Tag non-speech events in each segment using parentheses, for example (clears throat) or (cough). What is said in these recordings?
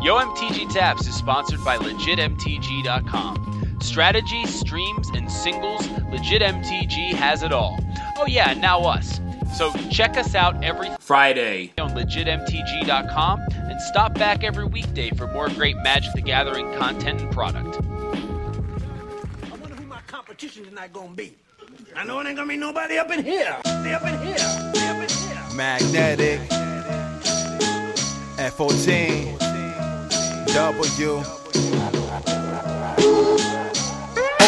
Yo MTG Taps is sponsored by LegitMTG.com. Strategy, streams, and singles, LegitMTG has it all. Oh, yeah, and now us. So check us out every Friday on LegitMTG.com and stop back every weekday for more great Magic the Gathering content and product. I wonder who my competition tonight gonna be. I know it ain't gonna be nobody up in here. They up in here. They up in here. Magnetic F14 W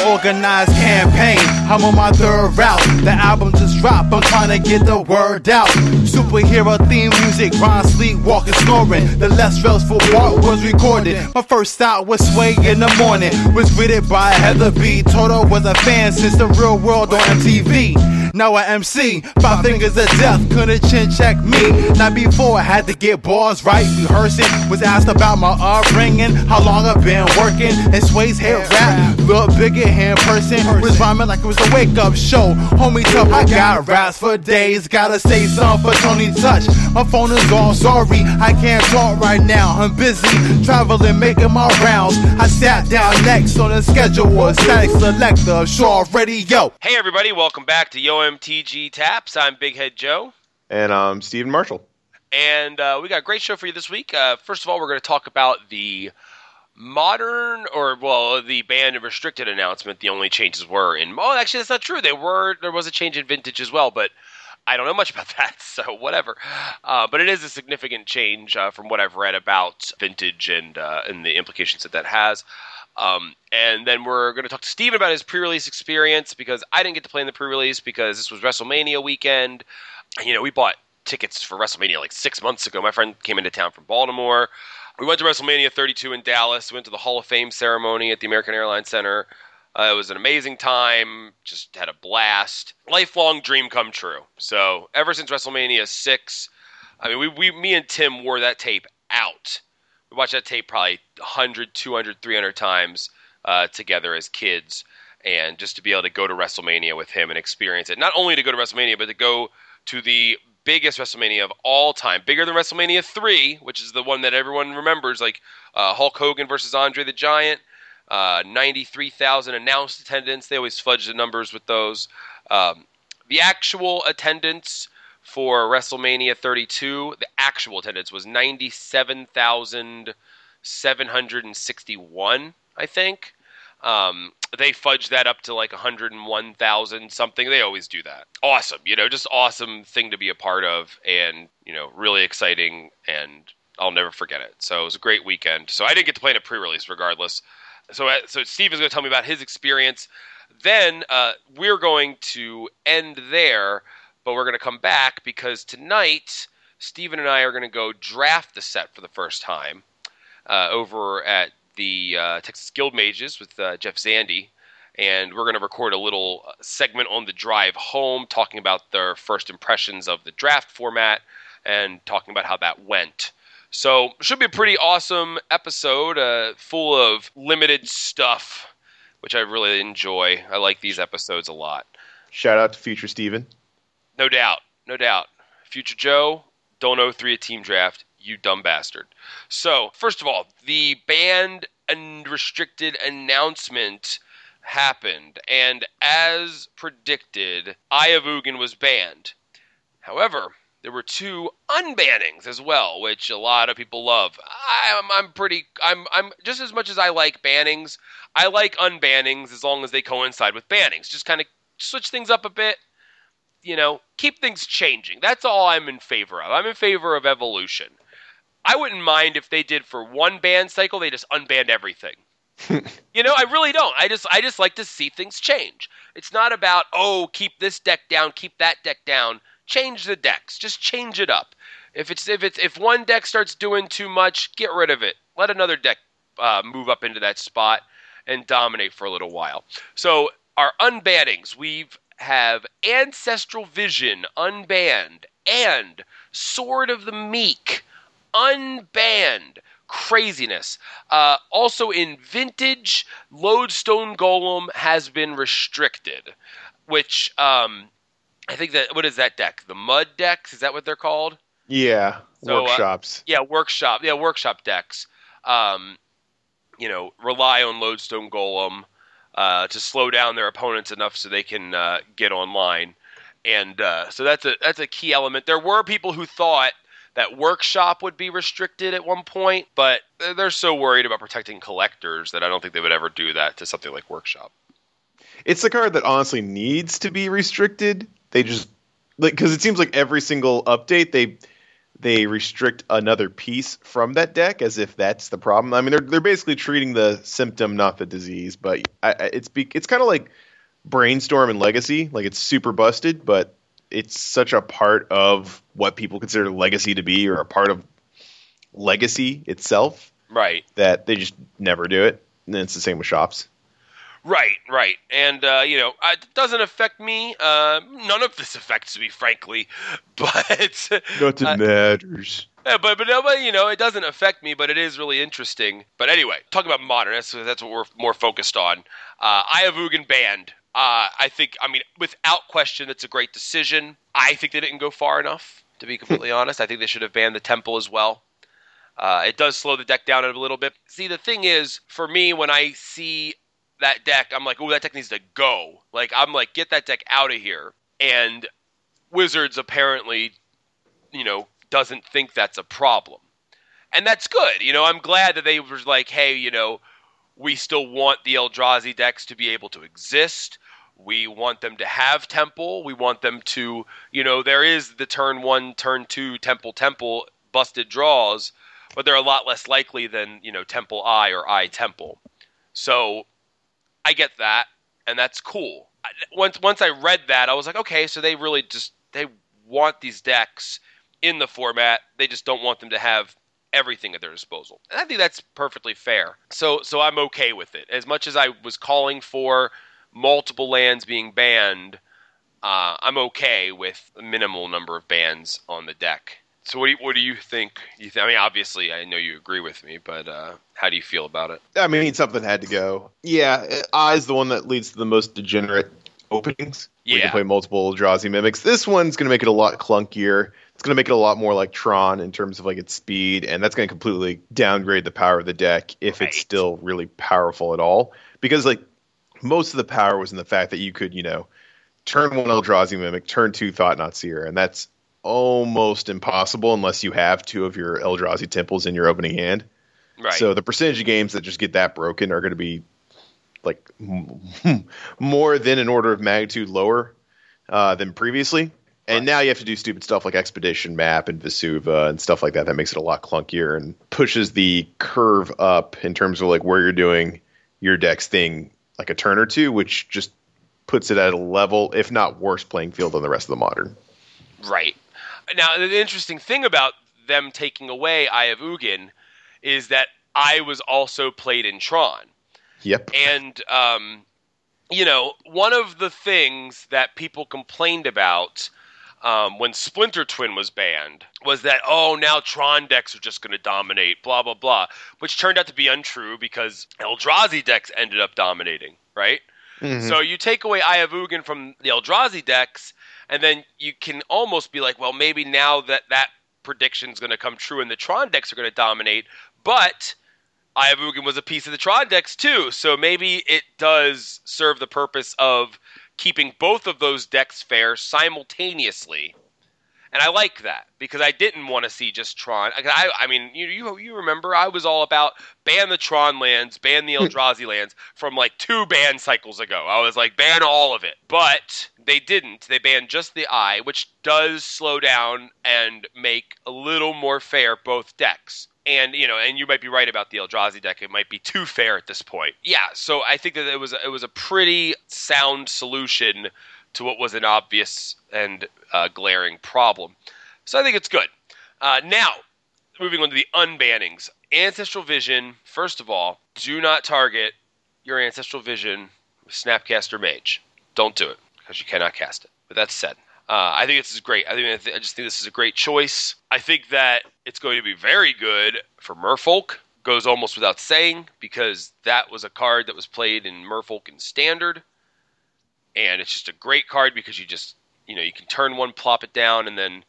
Organized campaign, I'm on my third route. The album just dropped, I'm trying to get the word out. Superhero theme music, Ron sleep, walking, snoring. The less stressful part was recorded. My first stop was Sway in the morning, was greeted by Heather B. Toto was a fan since the real world on MTV. Now I MC, five fingers of death, couldn't chin check me. Not before I had to get bars right, rehearsing. Was asked about my upbringing, how long I've been working. And Sway's head rap, look bigger in person. Was rhyming like it was a wake up show. Homie tough, I got raps for days. Gotta say something for Tony Touch. My phone is all sorry, I can't talk right now. I'm busy traveling, making my rounds. I sat down next on the schedule was Static Selector, Shaw Radio. Hey, everybody, welcome back to Yo MTG Taps. I'm Big Head Joe. And I'm Stephen Marshall. And uh, we got a great show for you this week. Uh, first of all, we're going to talk about the modern, or well, the banned and restricted announcement. The only changes were in. Oh, actually, that's not true. They were. There was a change in vintage as well, but I don't know much about (laughs) that, so whatever. Uh, but it is a significant change uh, from what I've read about vintage and uh, and the implications that that has. Um, and then we're going to talk to Steven about his pre-release experience because I didn't get to play in the pre-release because this was WrestleMania weekend. You know, we bought tickets for WrestleMania like six months ago. My friend came into town from Baltimore. We went to WrestleMania 32 in Dallas. We went to the Hall of Fame ceremony at the American Airlines Center. Uh, it was an amazing time. Just had a blast. Lifelong dream come true. So ever since WrestleMania six, I mean, we, we me and Tim wore that tape out. We watched that tape probably 100, 200, 300 times uh, together as kids, and just to be able to go to WrestleMania with him and experience it. Not only to go to WrestleMania, but to go to the biggest WrestleMania of all time, bigger than WrestleMania three, which is the one that everyone remembers, like uh, Hulk Hogan versus Andre the Giant. Uh, 93,000 announced attendance. They always fudge the numbers with those. Um, the actual attendance for WrestleMania 32, the actual attendance was 97,761, I think. Um, they fudged that up to like 101,000 something. They always do that. Awesome, you know, just awesome thing to be a part of, and you know, really exciting, and I'll never forget it. So it was a great weekend. So I didn't get to play in a pre-release, regardless. So uh, so Steve is going to tell me about his experience. Then uh, we're going to end there, but we're going to come back because tonight Steven and I are going to go draft the set for the first time uh, over at the uh, Texas Guild Mages with uh, Jeff Zandy. And we're going to record a little uh, segment on the drive home talking about their first impressions of the draft format and talking about how that went. So, it should be a pretty awesome episode, uh, full of limited stuff, which I really enjoy. I like these episodes a lot. Shout out to Future Steven. No doubt. No doubt. Future Joe, don't owe three a team draft, you dumb bastard. So, first of all, the banned and restricted announcement happened, and as predicted, Eye of Ugin was banned. However, there were two unbannings as well, which a lot of people love. I'm, I'm pretty, I'm, I'm just as much as I like bannings. I like unbannings as long as they coincide with bannings. Just kind of switch things up a bit. You know, keep things changing. That's all I'm in favor of. I'm in favor of evolution. I wouldn't mind if they did for one ban cycle, they just unbanned everything. (laughs) you know, I really don't. I just I just like to see things change. It's not about, oh, keep this deck down, keep that deck down change the decks. Just change it up. If it's if it's if one deck starts doing too much, get rid of it. Let another deck uh, move up into that spot and dominate for a little while. So our unbannings, we've have Ancestral Vision unbanned and Sword of the Meek unbanned. Craziness. Uh, also in Vintage, Lodestone Golem has been restricted, which um, I think that what is that deck? The Mud decks? Is that what they're called? Yeah, So, uh, workshops. Yeah, workshop. Yeah, workshop decks. um, you know, rely on Lodestone Golem uh, to slow down their opponents enough so they can uh, get online. And uh, so that's a that's a key element. There were people who thought that workshop would be restricted at one point, but they're so worried about protecting collectors that I don't think they would ever do that to something like workshop. It's the card that honestly needs to be restricted. They just like because it seems like every single update they they restrict another piece from that deck as if that's the problem. I mean, they're they're basically treating the symptom, not the disease. But I, I, it's be, it's kind of like brainstorm and legacy. Like it's super busted, but it's such a part of what people consider legacy to be, or a part of legacy itself, Right. that they just never do it. And it's the same with shops. Right, right, and uh, you know, it doesn't affect me. Uh, none of this affects me, frankly. (laughs) But Nothing Uh, matters. Yeah, but but, no, but you know, it doesn't affect me, but it is really interesting. But anyway, talking about modern, that's, that's what we're more focused on. Uh, Eye of Ugin banned. Uh, I think, I mean, without question, that's a great decision. I think they didn't go far enough, to be completely (laughs) honest. I think they should have banned the temple as well. Uh, it does slow the deck down a little bit. See, the thing is, for me, when I see that deck, I'm like, oh, that deck needs to go. Like, I'm like, get that deck out of here. And Wizards apparently, you know, doesn't think that's a problem. And that's good. You know, I'm glad that they were like, hey, you know, we still want the Eldrazi decks to be able to exist. We want them to have Temple. We want them to, you know, there is the turn one, turn two, Temple, Temple, busted draws, but they're a lot less likely than, you know, Temple I or I Temple. So I get that, and that's cool. Once once I read that, I was like, okay, so they really just they want these decks in the format. They just don't want them to have everything at their disposal. And I think that's perfectly fair. So so I'm okay with it. As much as I was calling for multiple lands being banned, uh, I'm okay with a minimal number of bans on the deck. So what do you, what do you think? You th- I mean, obviously, I know you agree with me, but uh, how do you feel about it? I mean, something had to go. Yeah, I is the one that leads to the most degenerate openings. Yeah. can play multiple Eldrazi mimics. This one's going to make it a lot clunkier. It's going to make it a lot more like Tron in terms of like its speed, and that's going to completely downgrade the power of the deck if Right. it's still really powerful at all. Because like most of the power was in the fact that you could, you know, turn one Eldrazi mimic, turn two Thought-Knot Seer, and that's almost impossible unless you have two of your Eldrazi temples in your opening hand. Right. So the percentage of games that just get that broken are going to be like (laughs) more than an order of magnitude lower uh, than previously. And now you have to do stupid stuff like Expedition Map and Vesuva and stuff like that. That makes it a lot clunkier and pushes the curve up in terms of like where you're doing your deck's thing like a turn or two, which just puts it at a level, if not worse, playing field than the rest of the modern. Right. Now, the interesting thing about them taking away Eye of Ugin is that I was also played in Tron. Yep. And, um, you know, one of the things that people complained about um, when Splinter Twin was banned was that, oh, now Tron decks are just going to dominate, blah, blah, blah, which turned out to be untrue because Eldrazi decks ended up dominating, right? So you take away Eye of Ugin from the Eldrazi decks, and then you can almost be like, well, maybe now that that prediction is going to come true and the Tron decks are going to dominate, but Ugin was a piece of the Tron decks too, so maybe it does serve the purpose of keeping both of those decks fair simultaneously. And I like that because I didn't want to see just Tron. I, I mean, you, you you remember I was all about ban the Tron lands, ban the hmm. Eldrazi lands from like two ban cycles ago. I was like ban all of it, but they didn't. They banned just the Eye, which does slow down and make a little more fair both decks. And you know, and you might be right about the Eldrazi deck. It might be too fair at this point. Yeah, so I think that it was it was a pretty sound solution to what was an obvious and uh, glaring problem. So I think it's good. Uh, now, moving on to the unbannings. Ancestral Vision, first of all, do not target your Ancestral Vision with Snapcaster Mage. Don't do it because you cannot cast it. But that said, uh, I think this is great. I think I just think this is a great choice. I think that it's going to be very good for Merfolk. Goes almost without saying because that was a card that was played in Merfolk in Standard and it's just a great card because you just you know you can turn one, plop it down, and then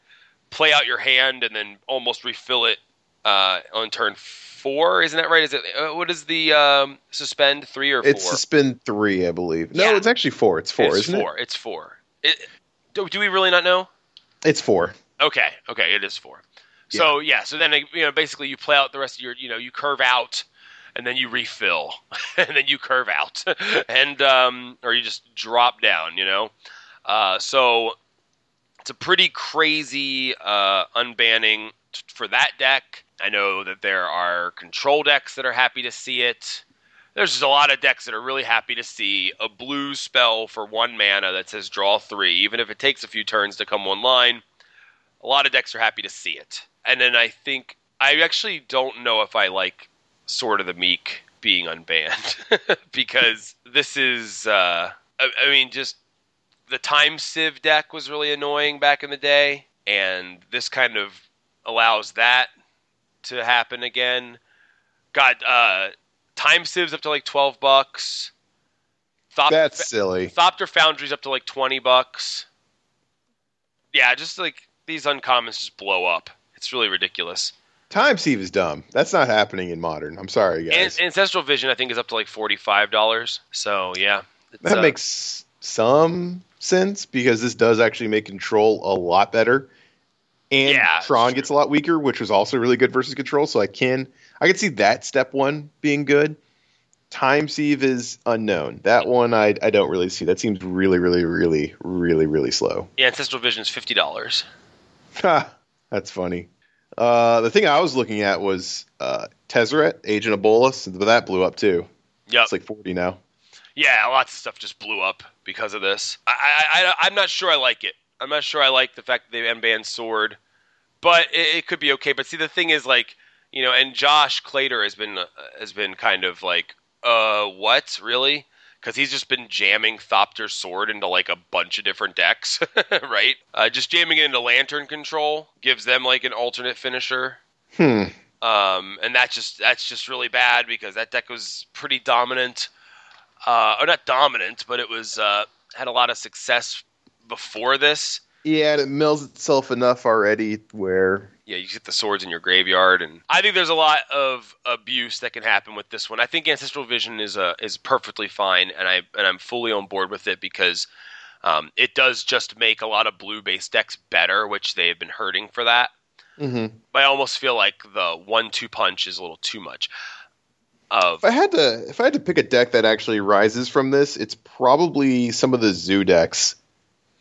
play out your hand, and then almost refill it uh, on turn four. Isn't that right? Is it uh, what is the um, suspend three or four? It's suspend three, I believe. No, Yeah. it's actually four. It's four, it's isn't four. It's four. It, do, do we really not know? It's four. Okay, okay, it is four. So yeah, so then you know basically you play out the rest of your you know you curve out, and then you refill, (laughs) and then you curve out, (laughs) and um, or you just drop down, you know. Uh, so it's a pretty crazy uh, unbanning t- for that deck. I know that there are control decks that are happy to see it. There's just a lot of decks that are really happy to see a blue spell for one mana that says draw three, even if it takes a few turns to come online a lot of decks are happy to see it. And then I think I actually don't know if I like Sword of the Meek being unbanned (laughs) because this is uh, I, I mean just the time sieve deck was really annoying back in the day and this kind of allows that to happen again. God, uh, time sieves up to like 12 bucks. Thop- That's silly. Thopter Foundry's up to like 20 bucks. Yeah, just like these uncommons just blow up. It's really ridiculous. Time Sieve is dumb. That's not happening in modern. I'm sorry, guys. And Ancestral Vision, I think, is up to like $45. So, yeah. That uh, makes some sense because this does actually make control a lot better. And Yeah, Tron gets a lot weaker, which was also really good versus control. So I can I can see that step one being good. Time Sieve is unknown. That one I I don't really see. That seems really, really, really, really, really slow. Yeah, Ancestral Vision is $50. Ha, that's funny. Uh, the thing I was looking at was uh, Tezzeret, Agent of Bolas, but that blew up too. Yeah, It's like 40 now. Yeah, lots of stuff just blew up because of this. I, I, I, I'm not sure I like it. I'm not sure I like the fact that they unbanned Sword, but it, it could be okay. But see, the thing is, like, you know, and Josh Clater has been uh, has been kind of like, uh, what really? Because he's just been jamming Thopter's Sword into like a bunch of different decks, (laughs) right? Uh, just jamming it into Lantern Control gives them like an alternate finisher. Hmm. Um, and that's just that's just really bad because that deck was pretty dominant, uh, or not dominant, but it was uh, had a lot of success before this. Yeah, and it mills itself enough already where Yeah, you get the swords in your graveyard, and I think there's a lot of abuse that can happen with this one. I think Ancestral Vision is uh, is perfectly fine, and I and I'm fully on board with it because um, it does just make a lot of blue based decks better, which they have been hurting for that. Mhm. But I almost feel like the one two punch is a little too much. Of If I had to, if I had to pick a deck that actually rises from this, it's probably some of the zoo decks,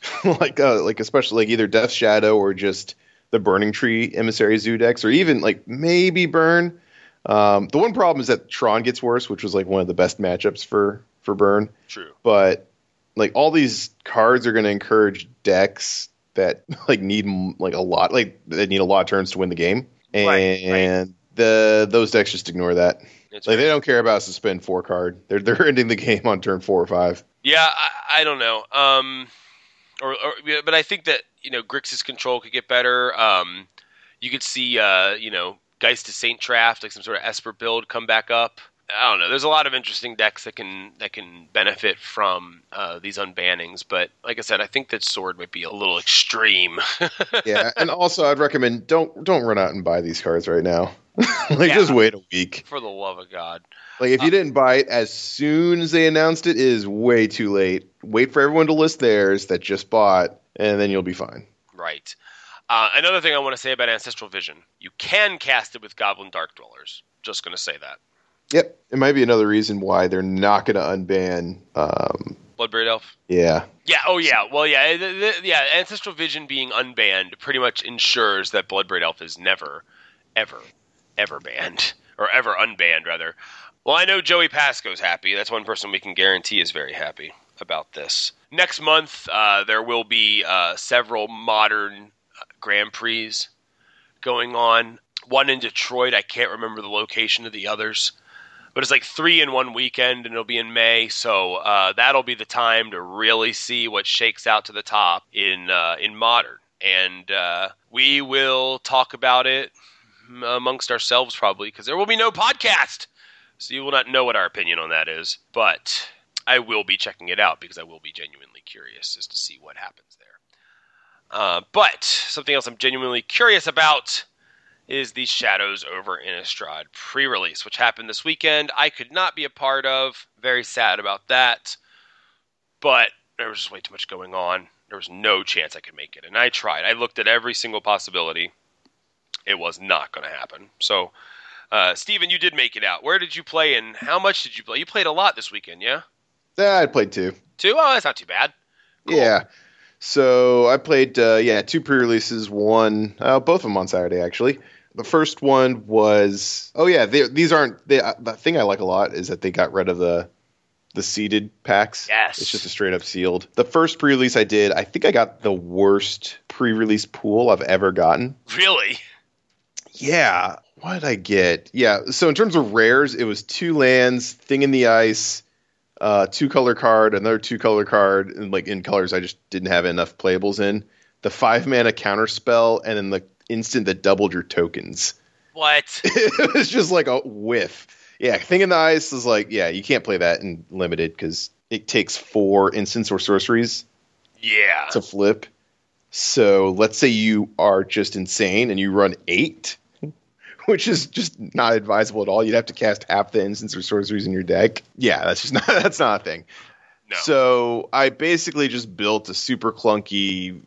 (laughs) like uh, like especially like either Death Shadow or just the Burning Tree Emissary zoo decks, or even like maybe Burn. Um, the one problem is that Tron gets worse, which was like one of the best matchups for for Burn. true. But like all these cards are going to encourage decks that (laughs) like need like a lot, like they need a lot of turns to win the game, and Right, right. the those decks just ignore that. It's Like they don't care about suspend four card. They're they're (laughs) ending the game on turn four or five. Yeah, I, I don't know. Um, or, or yeah, but I think that you know Grixis control could get better. Um, you could see uh, you know Geist of Saint Traft, like some sort of Esper build, come back up. I don't know. There's a lot of interesting decks that can that can benefit from uh, these unbannings, but like I said, I think that Sword might be a little extreme. (laughs) Yeah, and also I'd recommend don't don't run out and buy these cards right now. (laughs) like Yeah. just wait a week. For the love of God. Like if you didn't buy it as soon as they announced it, it is way too late. Wait for everyone to list theirs that just bought, and then you'll be fine. Right. Uh, another thing I want to say about Ancestral Vision: you can cast it with Goblin Dark Dwellers. Just going to say that. Yep, it might be another reason why they're not going to unban. Um, Bloodbraid Elf. yeah, Yeah. Oh, yeah. Well, yeah. The, the, yeah. Ancestral Vision being unbanned pretty much ensures that Bloodbraid Elf is never, ever, ever banned or ever unbanned, rather. Well, I know Joey Pasco's happy. That's one person we can guarantee is very happy about this. Next month, uh, there will be uh, several modern uh, Grand Prix going on. One in Detroit. I can't remember the location of the others but it's like three in one weekend and it'll be in May. So uh, that'll be the time to really see what shakes out to the top in uh, in modern, and uh, we will talk about it amongst ourselves probably because there will be no podcast, so you will not know what our opinion on that is. But I will be checking it out because I will be genuinely curious as to see what happens there. Uh, but something else I'm genuinely curious about is the Shadows over Innistrad pre release, which happened this weekend. I could not be a part of. Very sad about that. But there was just way too much going on. There was no chance I could make it. And I tried. I looked at every single possibility. It was not going to happen. So, uh, Steven, you did make it out. Where did you play and how much did you play? You played a lot this weekend, yeah? Yeah, I played two. Two? Oh, that's not too bad. Cool. Yeah. So I played, uh, yeah, two pre-releases. One, uh, both of them on Saturday actually. The first one was, oh yeah, they, these aren't. They, uh, the thing I like a lot is that they got rid of the the seeded packs. Yes. it's just a straight up sealed. The first pre-release I did, I think I got the worst pre-release pool I've ever gotten. Really? Yeah. What did I get? Yeah. So in terms of rares, it was two lands, thing in the ice, uh, two color card, another two color card, and like in colors I just didn't have enough playables in. The five mana counter spell, and then the instant that doubled your tokens. What? (laughs) it was just like a whiff. Yeah, thing in the ice is like, yeah, you can't play that in limited because it takes four instants or sorceries Yeah. to flip. So let's say you are just insane and you run eight, (laughs) which is just not advisable at all. You'd have to cast half the instants or sorceries in your deck. Yeah, that's just (laughs) not that's not a thing. No. So I basically just built a super clunky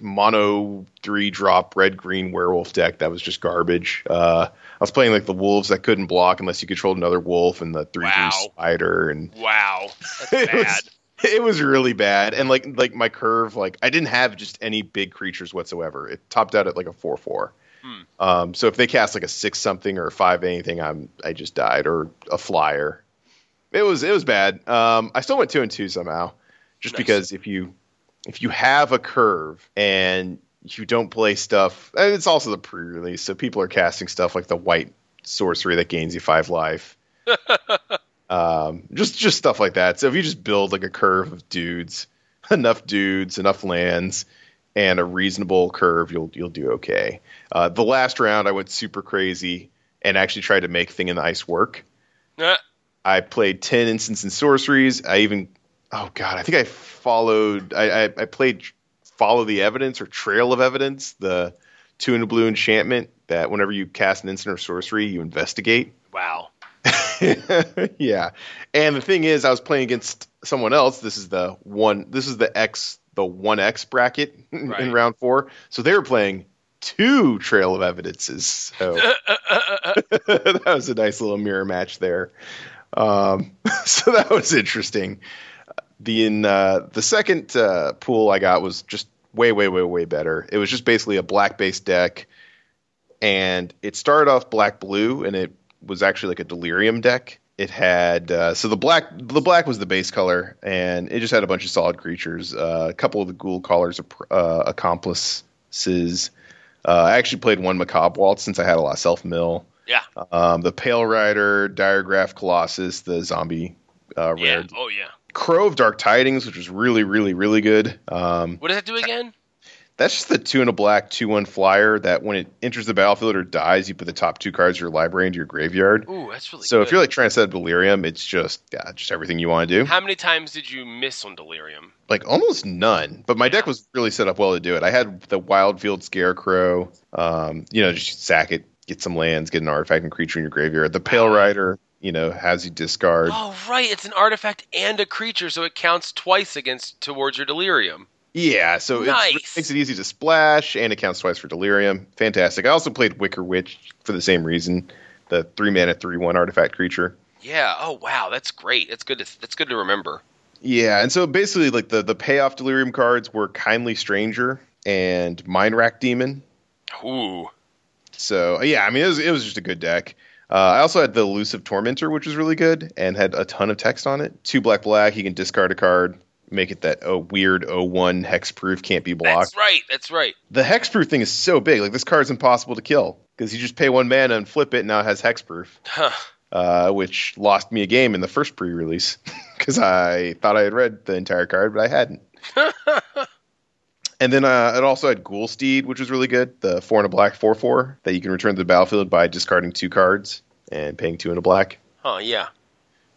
mono three drop red green werewolf deck that was just garbage. Uh, I was playing like the wolves that couldn't block unless you controlled another wolf and the three Wow. three spider and wow. (laughs) That's it bad. was it was really bad and like like my curve like i didn't have just any big creatures whatsoever it topped out at like a 4-4 Hmm. um, so if they cast like a six something or a five anything i'm i just died or a flyer it was it was bad um, i still went two and two somehow just Nice. because if you if you have a curve and you don't play stuff and it's also the pre-release so people are casting stuff like the white sorcery that gains you five life (laughs) um, just just stuff like that. So if you just build like a curve of dudes, (laughs) enough dudes, enough lands, and a reasonable curve, you'll you'll do okay. Uh, the last round, I went super crazy and actually tried to make thing in the ice work. Uh, I played ten instants and sorceries. I even oh god, I think I followed. I I, I played follow the evidence or trail of evidence, the two in a blue enchantment that whenever you cast an instant or sorcery, you investigate. wow. (laughs) yeah. And the thing is, I was playing against someone else. This is the one. This is the X, the one X bracket (laughs) in round four. So they were playing two Trail of Evidences. So (laughs) (laughs) that was a nice little mirror match there. Um, so that was interesting. The in uh, the second uh, pool I got was just way, way, way, way better. It was just basically a black based deck, and it started off black blue, and it was actually like a delirium deck. It had uh, so the black the black was the base color, and it just had a bunch of solid creatures. Uh, a couple of the ghoul callers, uh, accomplices. Uh, I actually played one macabre waltz since I had a lot of self mill. Yeah. Um, the Pale Rider, Diregraf Colossus, the zombie uh, Yeah. Oh yeah. Crow of Dark Tidings, which was really, really, really good. Um, What does that do again? That's just the two and a black, two one flyer that when it enters the battlefield or dies, you put the top two cards of your library into your graveyard. Ooh, that's really so good. if you're like trying to set Delirium, it's just yeah, just everything you want to do. How many times did you miss on Delirium? Like almost none. But my deck was really set up well to do it. I had the Wildfield Scarecrow. Um, you know, just sack it, get some lands, get an artifact and creature in your graveyard. The Pale Rider, you know, has you discard. Oh right, it's an artifact and a creature, so it counts twice against towards your Delirium. Yeah, so Nice. it makes it easy to splash, and it counts twice for Delirium. Fantastic. I also played Wicker Witch for the same reason, the three mana three one artifact creature. Yeah. Oh wow, that's great. That's good. To, that's good to remember. Yeah, and so basically, like the the payoff Delirium cards were Kindly Stranger and Mindwrack Demon. Ooh. So yeah, I mean it was it was just a good deck. Uh, I also had the Elusive Tormentor, which was really good and had a ton of text on it. Two black black. You can discard a card, make it that oh, weird 01 hexproof can't be blocked. That's right. That's right. the hexproof thing is so big. Like this card's impossible to kill because you just pay one mana and flip it. And now it has hexproof, Huh. uh, which lost me a game in the first pre-release (laughs) because I thought I had read the entire card, but I hadn't. (laughs) and then uh, it also had Ghoul Steed, which was really good. The four and a black four four that you can return to the battlefield by discarding two cards and paying two and a black. Huh. Yeah.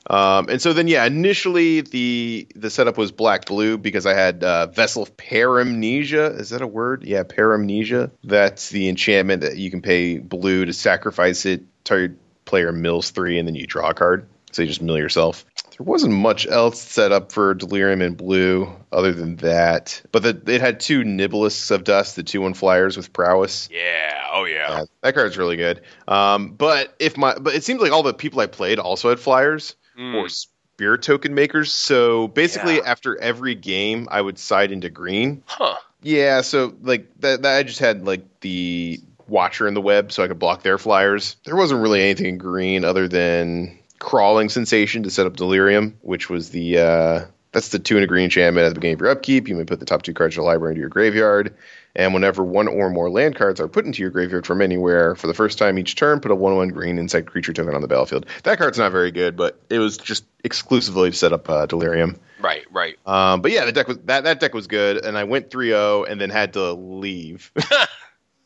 Um, and so then, yeah, initially the the setup was black blue because I had uh, Vessel of Paramnesia. Is that a word? Yeah, Paramnesia. That's the enchantment that you can pay blue to sacrifice it. Target player mills three, and then you draw a card. So you just mill yourself. There wasn't much else set up for Delirium in blue other than that. But the, it had two Niblis of Dusk, the two one flyers with prowess. Yeah. Oh yeah. Yeah, that card's really good. Um, but if my but it seems like all the people I played also had flyers Mm. or spirit token makers. So basically, Yeah. after every game, I would side into green. Huh. Yeah, so like that, that I just had like the Watcher in the web, so I could block their flyers. There wasn't really anything in green other than crawling sensation to set up delirium, which was the uh, that's the two and a green enchantment at the beginning of your upkeep. You may put the top two cards of the library into your graveyard, and whenever one or more land cards are put into your graveyard from anywhere for the first time each turn, put a one one green insect creature token on the battlefield. That card's not very good, but it was just exclusively to set up uh, delirium. Right. Right. Um, but yeah, the deck was that that deck was good, and I went 3-0 and then had to leave. (laughs)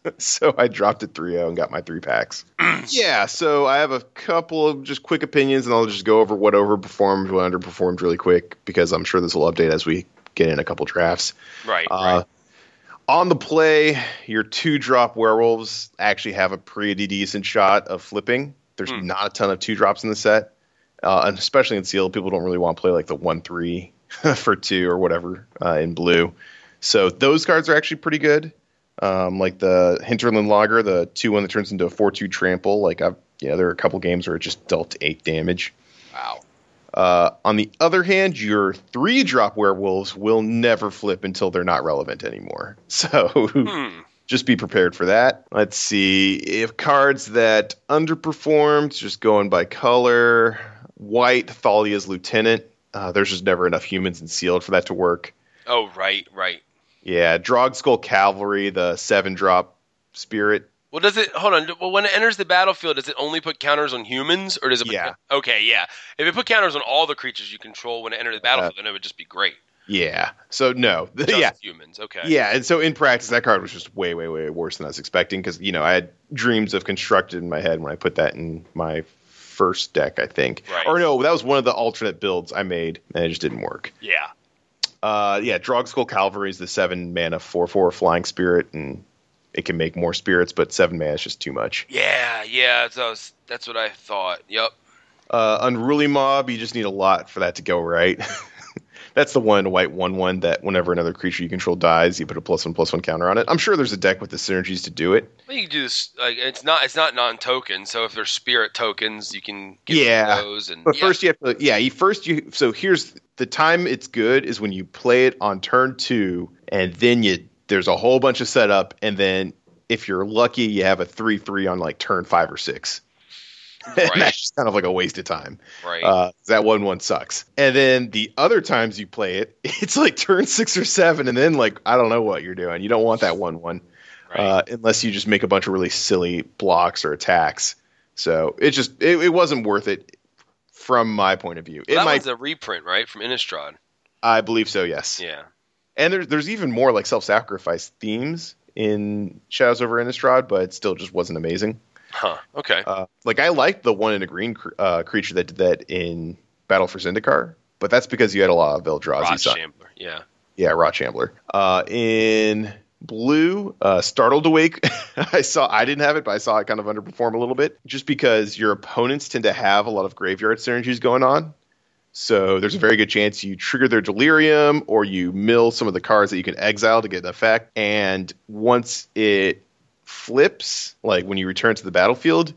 (laughs) so I dropped it 3-0 and got my three packs. (clears throat) yeah, so I have a couple of just quick opinions, and I'll just go over what overperformed, what underperformed really quick because I'm sure this will update as we get in a couple drafts. Right. Uh, right. On the play, your two drop werewolves actually have a pretty decent shot of flipping. There's Hmm. not a ton of two drops in the set, uh, and especially in sealed. People don't really want to play like the one three (laughs) for two or whatever uh, in blue. So those cards are actually pretty good. Um, like the Hinterland Logger, the two one that turns into a four two trample. Like I've yeah, there are a couple games where it just dealt eight damage. Wow. Uh, on the other hand, your three drop werewolves will never flip until they're not relevant anymore. (laughs) So Hmm. just be prepared for that. Let's see if cards that underperformed, just going by color. White, Thalia's Lieutenant. Uh, there's just never enough humans in sealed for that to work. Oh right. Right. Yeah, Drogskol Cavalry, the seven drop spirit. Well, does it? Hold on. Well, when it enters the battlefield, does it only put counters on humans, or does it? Put, Yeah. Okay. Yeah. If it put counters on all the creatures you control when it enters the uh-huh. battlefield, then it would just be great. Yeah. So no, (laughs) Just yeah, humans. Okay. Yeah, and so in practice, that card was just way, way, way worse than I was expecting because you know I had dreams of constructed in my head when I put that in my first deck, I think. Right. Or no, that was one of the alternate builds I made, and it just didn't work. Yeah. Uh, yeah, Drogskol Cavalry is the seven mana four four flying spirit, and it can make more spirits, but seven mana is just too much. Yeah. Yeah. That's, what I that's what I thought. Yep. Uh, Unruly Mob, you just need a lot for that to go right. (laughs) That's the one white one one that whenever another creature you control dies, you put a plus one plus one counter on it. I'm sure there's a deck with the synergies to do it. Well, you can do this. Like, it's not. It's not non-token. So if there's spirit tokens, you can get Yeah. those. And But yeah. first you have to yeah, you first you so here's the time it's good is when you play it on turn 2 and then you there's a whole bunch of setup and then if you're lucky you have a 3-3 on like turn 5 or 6. Right. (laughs) and that's just kind of like a waste of time. right. Uh, that one one sucks. And then the other times you play it, (laughs) it's like turn 6 or 7 and then like I don't know what you're doing. You don't want that one one right. uh, unless you just make a bunch of really silly blocks or attacks. So it just it, it wasn't worth it from my point of view. It that might, one's a reprint, right, from Innistrad. I believe so. Yes. Yeah. And there's there's even more like self-sacrifice themes in Shadows over Innistrad, but it still just wasn't amazing. Huh. Okay. Uh, like I liked the one in a green cr- uh, creature that did that in Battle for Zendikar, but that's because you had a lot of Eldrazi Rod stuff. Shambler. Yeah. Yeah, Rot Shambler. Uh, in blue, uh, Startled Awake, (laughs) I saw I didn't have it, but I saw it kind of underperform a little bit, just because your opponents tend to have a lot of graveyard synergies going on. So there's a very good chance you trigger their delirium, or you mill some of the cards that you can exile to get an effect. And once it flips, like when you return to the battlefield,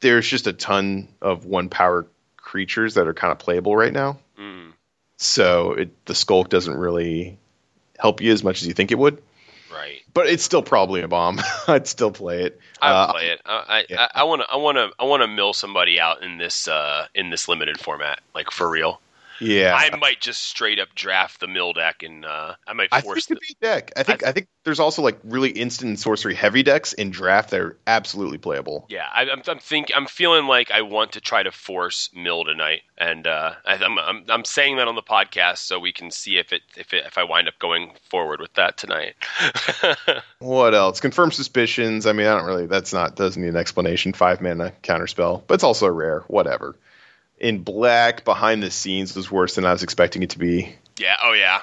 there's just a ton of one power creatures that are kind of playable right now. Mm. So it, the skulk doesn't really help you as much as you think it would. Right. But it's still probably a bomb. (laughs) I'd still play it. I Uh, play it. I I- yeah. I want to I want to I want to mill somebody out in this uh in this limited format, like for real. Yeah, I might just straight up draft the mill deck and uh I might I think force the, deck. I think I, think there's also like really instant and sorcery heavy decks in draft that are absolutely playable. Yeah, I, I'm I'm think I'm feeling like I want to try to force mill tonight, and uh, I, I'm, I'm I'm saying that on the podcast so we can see if it if it if I wind up going forward with that tonight. (laughs) What else? Confirm suspicions. I mean, I don't really. That's not doesn't need an explanation. Five mana counterspell, but it's also a rare. Whatever. In black, behind the scenes was worse than I was expecting it to be. Yeah. Oh yeah.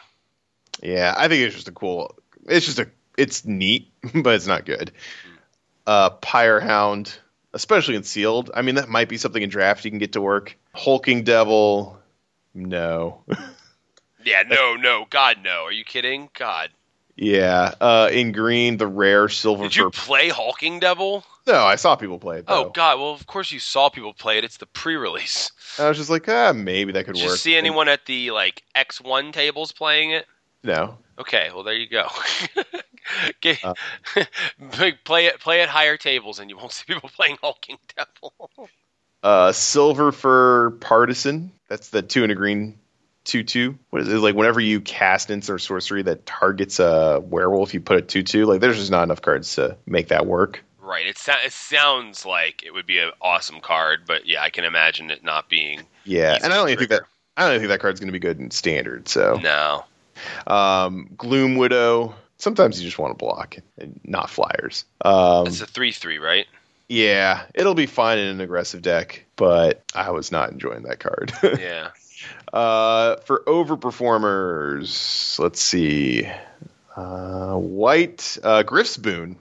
Yeah, I think it's just a cool. It's just a. It's neat, (laughs) but it's not good. Uh, Pyre Hound, especially in sealed. I mean, that might be something in draft you can get to work. Hulking Devil, no. (laughs) Yeah. No. No. God. No. Are you kidding? God. Yeah, uh, in green, the rare silver. Did you fur- play Hulking Devil? no, I saw people play it. Oh God. Well, of course you saw people play it. It's the pre-release. I was just like, ah, maybe that could Did work. you see anyone at the like X1 tables playing it? No. Okay, well there you go. (laughs) Get, Uh. (laughs) play it, play at higher tables, and you won't see people (laughs) playing Hulking Devil. Uh, Silverfur Partisan. That's the two and a green two two. What is it like? Whenever you cast instant sorcery that targets a werewolf, you put a two two. Like there's just not enough cards to make that work. right. It, so, it sounds like it would be an awesome card, but yeah, I can imagine it not being. Yeah, and I don't even think that. I don't even think that card's going to be good in standard. So, No. um, Gloom Widow. Sometimes you just want to block and not flyers. Um, It's a three-three, right? yeah, it'll be fine in an aggressive deck, but I was not enjoying that card. (laughs) Yeah. Uh, for overperformers, let's see. Uh, white uh, Gryff's Boon.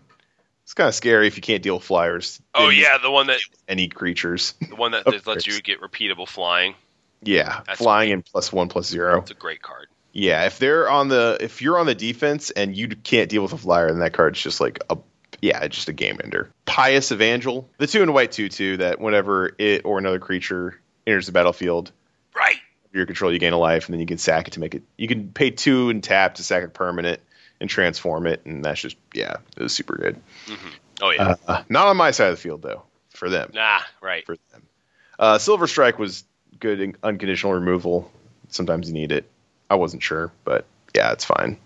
It's kind of scary if you can't deal with flyers. Oh yeah, the one that any creatures. the one that (laughs) lets you get repeatable flying. yeah, That's flying in plus one plus zero. It's a great card. Yeah, if they're on the if you're on the defense and you can't deal with a flyer, then that card's just like a yeah, just a game ender. Pious Evangel, the two and white two two that whenever it or another creature enters the battlefield, Right. Your control, you gain a life, and then you can sack it to make it. You can pay two and tap to sack a permanent and transform it, and that's just yeah, it was super good. Oh yeah. Uh, not on my side of the field though. For them, nah. Right. for them. Uh, Silver Strike was good in unconditional removal. Sometimes you need it. I wasn't sure, but yeah, it's fine.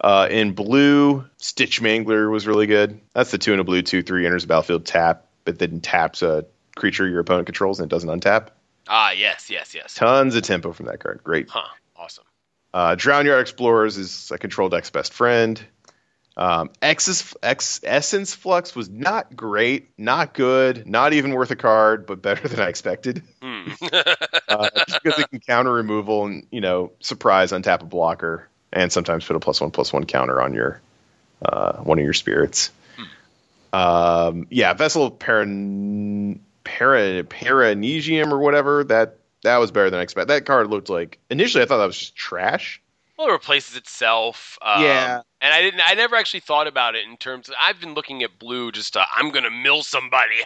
Uh, in blue, Stitch Mangler was really good. That's the two in a blue, two three enters the battlefield tap, but then taps a creature your opponent controls and it doesn't untap. Ah yes, yes, yes. Tons of tempo from that card. Great. Huh. Awesome. Uh, Drown Yard Explorers is a control deck's best friend. Um, X's, X, Essence Flux was not great, not good, not even worth a card, but better (laughs) than I expected. Hmm. (laughs) Uh, because it can counter removal and you know surprise on untap a blocker, and sometimes put a plus one plus one counter on your uh, one of your spirits. Um, yeah, Vessel of Paran, Para, Paranesium or whatever that that was better than I expected. That card looked like initially I thought that was just trash. well, it replaces itself. Um, Yeah. And I didn't. I never actually thought about it in terms. Of, I've been looking at blue. Just uh, I'm gonna mill somebody.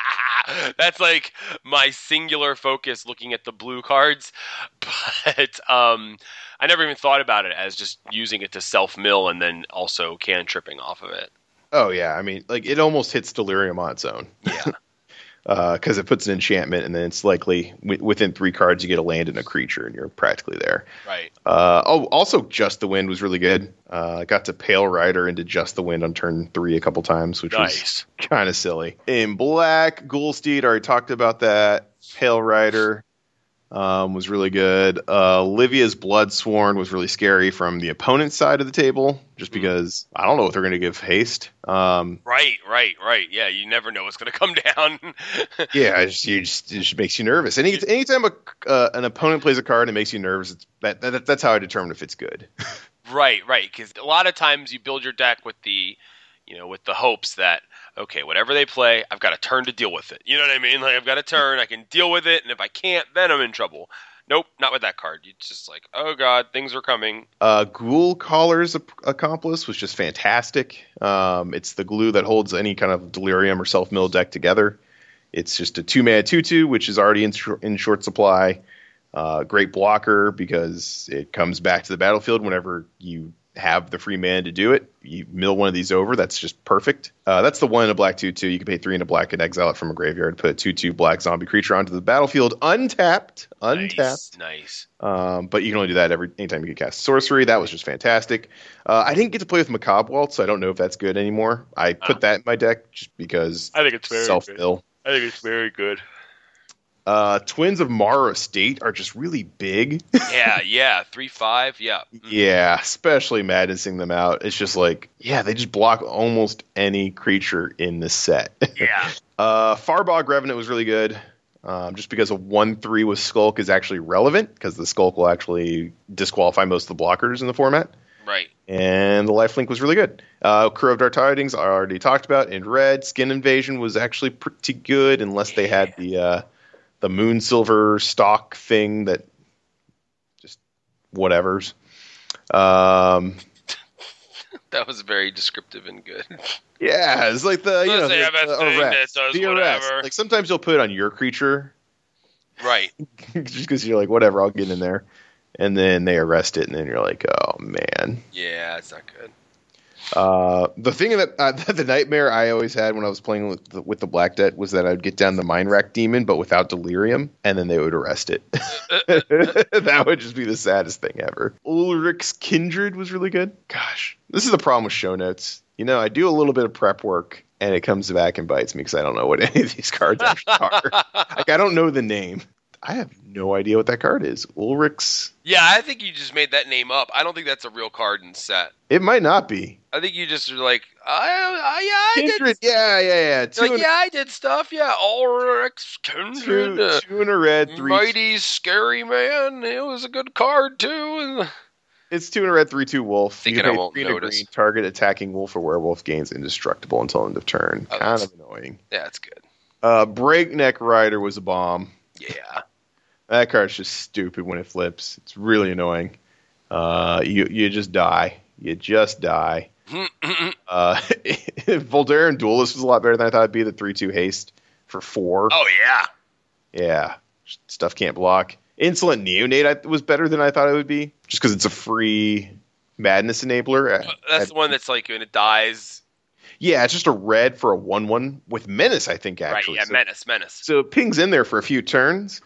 (laughs) That's like my singular focus looking at the blue cards. (laughs) But um, I never even thought about it as just using it to self mill and then also can tripping off of it. Oh yeah, I mean like it almost hits Delirium on its own. Yeah. Because it puts an enchantment and then it's likely w- within three cards you get a land and a creature and you're practically there. right. Uh, oh, also Just the Wind was really good. Uh, I got to Pale Rider into Just the Wind on turn three a couple times, which Nice. was kind of silly. In black, Ghoulsteed already talked about that. Pale Rider um, was really good. Uh, Livia's Bloodsworn was really scary from the opponent's side of the table, just because I don't know what they're going to give haste. Um, Right. Right. Right. Yeah. You never know what's gonna come (laughs) down. Yeah, it just, you just, it just makes you nervous. Any anytime a, uh, an opponent plays a card and it makes you nervous, it's, that, that that's how I determine if it's good. (laughs) Right, right. Because a lot of times you build your deck with the, you know, with the hopes that okay, whatever they play, I've got a turn to deal with it. You know what I mean? Like I've got a turn, I can deal with it, and if I can't, then I'm in trouble. Nope, not with that card. It's just like, oh god, things are coming. Uh, Ghoul Caller's Accomplice was just fantastic. Um, it's the glue that holds any kind of delirium or self mill deck together. It's just a two mana two two, which is already in, shor- in short supply. Uh, great blocker because it comes back to the battlefield whenever you have the free mana to do it. You mill one of these over, that's just perfect. Uh, that's the one in a black 2 2. You can pay three in a black and exile it from a graveyard, put a 2 2 black zombie creature onto the battlefield untapped. Untapped. Nice, nice. Um, but you can only do that every anytime you can cast sorcery. That was just fantastic. Uh, I didn't get to play with Macabre Waltz, so I don't know if that's good anymore. I put Oh. that in my deck just because I think it's very self fill. I think it's very good. Uh, Twins of Maurer Estate are just really big. Yeah, (laughs) yeah, three five. Yeah, yeah, especially madnessing them out. It's just like, yeah, they just block almost any creature in the set. (laughs) yeah. uh, Farbog Revenant was really good. um, just because a one three with Skulk is actually relevant because the Skulk will actually disqualify most of the blockers in the format. Right. And the lifelink was really good. Uh, Crow of Dark Tidings I already talked about in red. Skin Invasion was actually pretty good unless they had the uh, the Moon Silver stock thing that just whatever's. Um, (laughs) That was very descriptive and good. yeah, it's like the you know the, the arrest. the arrest. whatever. Like sometimes you'll put it on your creature right. (laughs) just because you're like whatever, I'll get in there, and then they arrest it, and then you're like, oh man. Yeah, it's not good. Uh, the thing that uh, (laughs) the nightmare I always had when I was playing with the, with the Black Debt was that I'd get down the Mindwrack Demon, but without Delirium, and then they would arrest it. (laughs) that would just be the saddest thing ever. Ulrich's Kindred was really good. Gosh, this is the problem with show notes. You know, I do a little bit of prep work, and it comes back and bites me because I don't know what (laughs) any of these cards actually are. like, I don't know the name. I have no idea what that card is. Ulrich's. Yeah, I think you just made that name up. I don't think that's a real card in set. It might not be. I think you just are like, I, I yeah, I Kindred. did. Yeah, yeah, yeah. Two Like, and- yeah, I did stuff. Yeah, Ulrich Kindred, two, two in a red, three. mighty scary man. It was a good card too. It's two in a red, three two wolf. Thinking You I won't and a notice. green, target attacking wolf or werewolf gains indestructible until end of turn. Oh, kind of annoying. yeah, it's good. Uh, Breakneck Rider was a bomb. Yeah, That card's just stupid when it flips. It's really annoying. Uh, you you just die. You just die. (clears throat) uh, (laughs) Voldaren Duelist was a lot better than I thought it'd be. The three two haste for four. oh yeah. Yeah, stuff can't block. Insolent Neonate I, was better than I thought it would be, just because it's a free madness enabler. That's At- the one that's like when it dies. Yeah, it's just a red for a one-one with menace. I think actually. right. Yeah, so, menace, menace. so it pings in there for a few turns,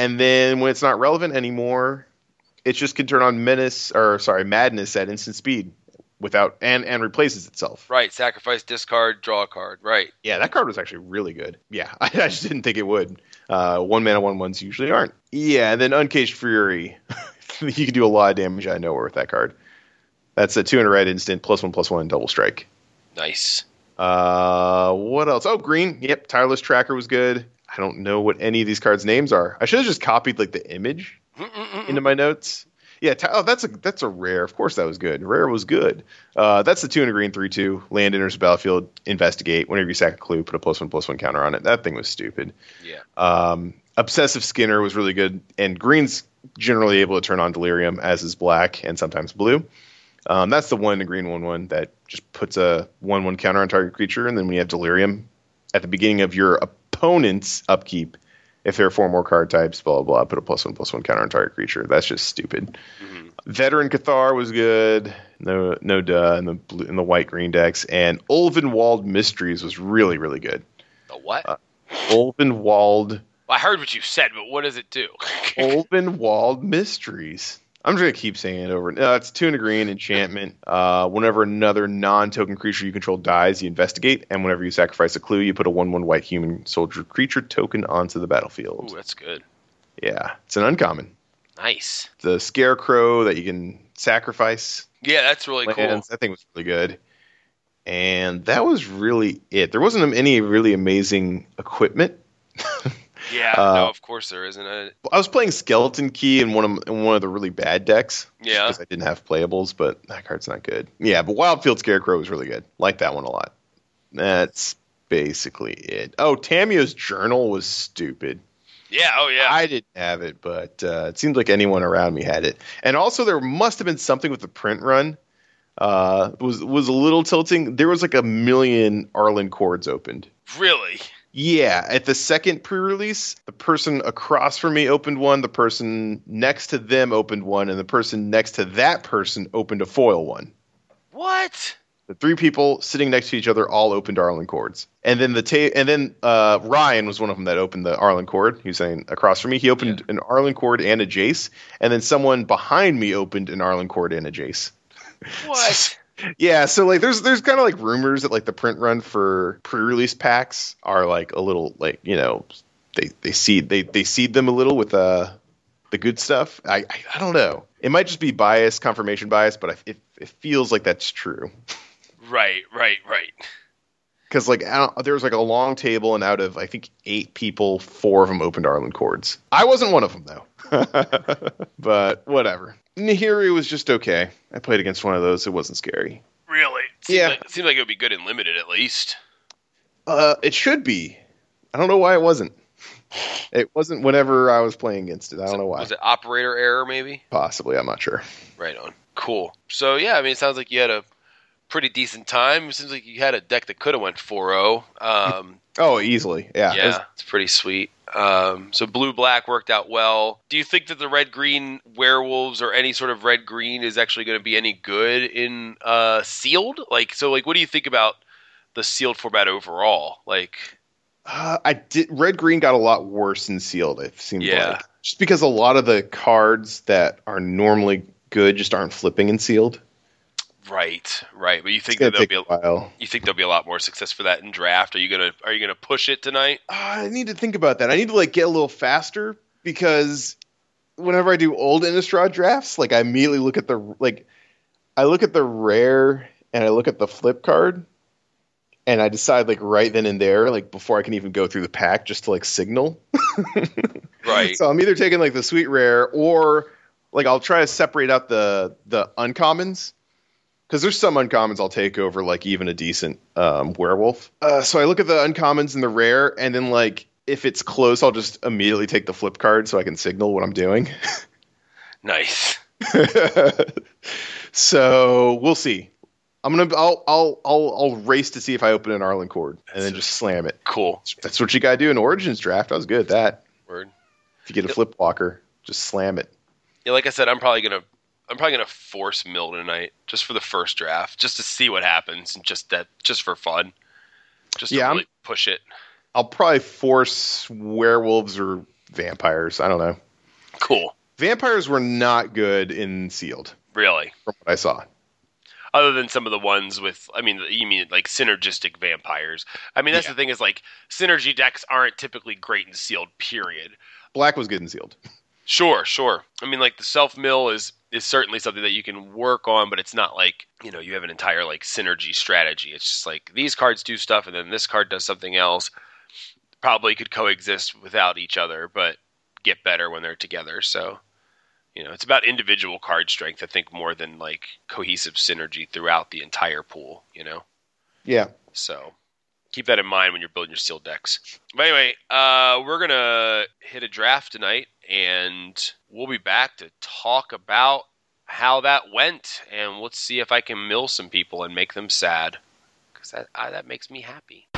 and then when it's not relevant anymore, it just can turn on menace or sorry madness at instant speed without and and replaces itself. Right. Sacrifice, discard, draw a card. Right. Yeah, that card was actually really good. Yeah, I, (laughs) I just didn't think it would. Uh, one mana one ones usually aren't. Yeah, and then Uncaged Fury. (laughs) you can do a lot of damage. I know with that card. That's a two and a red instant plus one plus one double strike. Nice. Uh, what else? Oh, green. Yep, tireless tracker was good. I don't know what any of these cards' names are. I should have just copied like the image into my notes. Yeah, oh, that's a that's a rare. Of course, that was good. Rare was good. Uh, that's the two and a green three two. Land enters the battlefield. Investigate. Whenever you sack a clue, put a plus one plus one counter on it. That thing was stupid. Yeah. Um, Obsessive Skinner was really good, and green's generally able to turn on Delirium, as is black and sometimes blue. Um, that's the one, the green one one that just puts a one one counter on target creature, and then when you have Delirium at the beginning of your opponent's upkeep, if there are four more card types, blah blah blah, put a plus one plus one counter on target creature. That's just stupid. Veteran Cathar was good. No, no duh in the blue, in the white green decks, and Ulvenwald Mysteries was really really good. The what? Uh, Ulvenwald I heard what you said, but what does it do? (laughs) Ulvenwald Mysteries. I'm just gonna keep saying it over. No, it's two and a green enchantment. Uh, whenever another non-token creature you control dies, you investigate, and whenever you sacrifice a clue, you put a one-one white human soldier creature token onto the battlefield. Ooh, that's good. Yeah, it's an uncommon. Nice. The scarecrow that you can sacrifice Yeah, that's really cool. lands. That thing was really good. And that was really it. There wasn't any really amazing equipment. Yeah, Uh, no, of course there isn't. A, I was playing Skeleton Key in one of in one of the really bad decks. Yeah. because I didn't have playables, but that card's not good. Yeah, but Wildfield Scarecrow was really good. Like that one a lot. That's basically it. Oh, Tamiyo's journal was stupid. yeah, oh yeah. I didn't have it, but uh, it seems like anyone around me had it. And also, there must have been something with the print run. Uh, was was a little tilting. There was like a million Arlinn Kords opened. really? Yeah, at the second pre-release, the person across from me opened one, the person next to them opened one, and the person next to that person opened a foil one. What? The three people sitting next to each other all opened Arlinn Kords, and then the ta- and then uh, Ryan was one of them that opened the Arlinn Kord. He was saying across from me, he opened an Arlinn Kord and a Jace, and then someone behind me opened an Arlinn Kord and a Jace. What? (laughs) Yeah, so like there's there's kind of like rumors that like the print run for pre-release packs are like a little like you know they they seed they they seed them a little with uh the good stuff. I I, I don't know. It might just be bias, confirmation bias, but I, it it feels like that's true. right, right, right. Because like there was like a long table, and out of I think eight people, four of them opened Arlinn Kords. I wasn't one of them though, (laughs) but whatever. Nahiri was just okay. I played against one of those. It wasn't scary. Really? Seems Yeah. Like, seems like it would be good in limited at least. Uh, it should be. I don't know why it wasn't. (sighs) It wasn't whenever I was playing against it. I don't know why. Was it operator error maybe? Possibly, I'm not sure. Right on. Cool. So yeah, I mean, it sounds like you had a pretty decent time. It seems like you had a deck that could have went 4-0. Um, (laughs) Oh, easily. Yeah. yeah, It was- it's pretty sweet. Um, so blue black worked out well. Do you think that the red green werewolves or any sort of red green is actually going to be any good in uh, sealed? Like, so like, what do you think about the sealed format overall? Like, Uh, I did. Red green got a lot worse in sealed. It seemed Yeah. like just because a lot of the cards that are normally good just aren't flipping in sealed. Right, right. But you think that there'll be a while. you think there'll be a lot more success for that in draft? Are you gonna are you gonna push it tonight? Uh, I need to think about that. I need to like get a little faster because whenever I do old Innistrad drafts, like I immediately look at the like I look at the rare and I look at the flip card and I decide like right then and there, like before I can even go through the pack, just to like signal. (laughs) Right. So I'm either taking like the sweet rare or like I'll try to separate out the the uncommons because there's some uncommons I'll take over like even a decent um, werewolf. Uh, so I look at the uncommons and the rare, and then like if it's close, I'll just immediately take the flip card so I can signal what I'm doing. (laughs) nice. (laughs) so we'll see. I'm gonna I'll I'll I'll I'll race to see if I open an Arlinn Kord and then just slam it. Cool. That's what you gotta do in Origins draft. I was good at that. Word. If you get a flip walker, just slam it. Yeah, like I said, I'm probably gonna I'm probably gonna force Mill tonight just for the first draft, just to see what happens, and just that just for fun, just Yeah, to really push it. I'll probably force werewolves or vampires. I don't know. Cool. Vampires were not good in sealed Really. from what I saw. Other than some of the ones with, I mean, you mean like synergistic vampires. I mean, that's Yeah. the thing is like synergy decks aren't typically great in sealed. Period. Black was good in sealed. Sure, sure. I mean, like the self mill is is certainly something that you can work on, but it's not like you know you have an entire like synergy strategy. It's just like these cards do stuff, and then this card does something else. Probably could coexist without each other, but get better when they're together. So, you know, it's about individual card strength. I think more than like cohesive synergy throughout the entire pool. You know. Yeah. So keep that in mind when you're building your sealed decks. But anyway, uh, we're gonna hit a draft tonight, and we'll be back to talk about how that went, and let's see if I can mill some people and make them sad, because that uh, that makes me happy.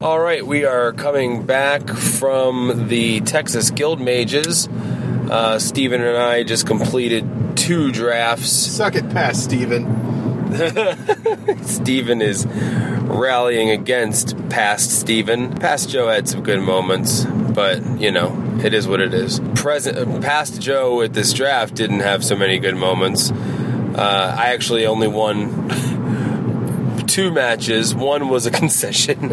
All right, we are coming back from the Texas Guild Mages. Uh, Stephen and I just completed two drafts. Suck it past, Stephen. (laughs) Stephen is rallying against past Stephen. Past Joe had some good moments, but you know, it is what it is. Present past Joe at this draft didn't have so many good moments. Uh, I actually only won (laughs) two matches. One was a (laughs) concession.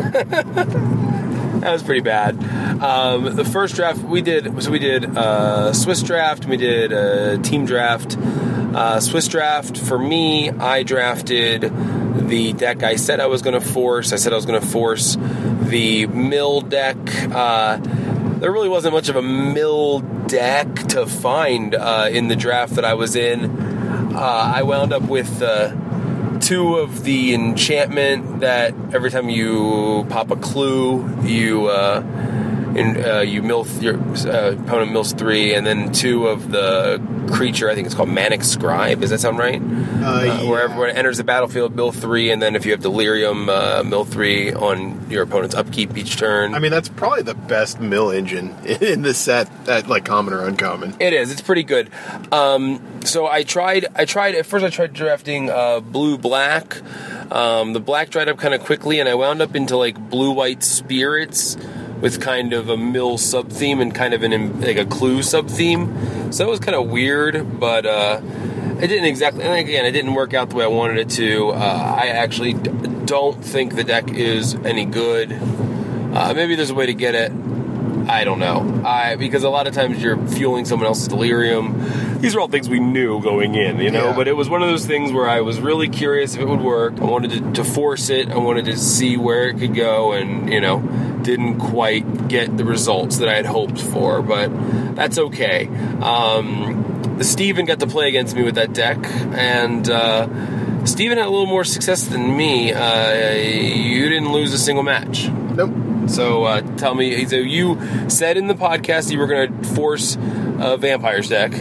That was pretty bad. Um, the first draft we did so we did uh, Swiss draft, we did a team draft. Uh, Swiss draft for me, I drafted the deck I said I was going to force. I said I was going to force the mill deck. Uh, there really wasn't much of a mill deck to find uh, in the draft that I was in. Uh, I wound up with uh, two of the enchantment that every time you pop a clue, you uh, in, uh, you mill th- your uh, opponent mills three, and then two of the creature. I think it's called Manic Scribe. Does that sound right? Uh, Where everyone enters the battlefield, mill three, and then if you have Delirium, uh, mill three on your opponent's upkeep each turn. I mean, that's probably the best mill engine (laughs) in the set, at like common or uncommon. It is. It's pretty good. Um, so I tried. I tried at first. I tried drafting uh, blue black. Um, the black dried up kind of quickly, and I wound up into like blue white spirits with kind of a mill sub theme and kind of an like a clue sub theme. So that was kind of weird, but uh, it didn't exactly. And again, it didn't work out the way I wanted it to. Uh, I actually don't think the deck is any good. Uh, maybe there's a way to get it I don't know. I because a lot of times you're fueling someone else's delirium. These are all things we knew going in, you know. Yeah. But it was one of those things where I was really curious if it would work. I wanted to, to force it. I wanted to see where it could go, and you know, didn't quite get the results that I had hoped for. But that's okay. Um, Stephen got to play against me with that deck, and. Uh, Stephen had a little more success than me. Uh, you didn't lose a single match. Nope. So uh, tell me, so you said in the podcast you were going to force a vampires deck.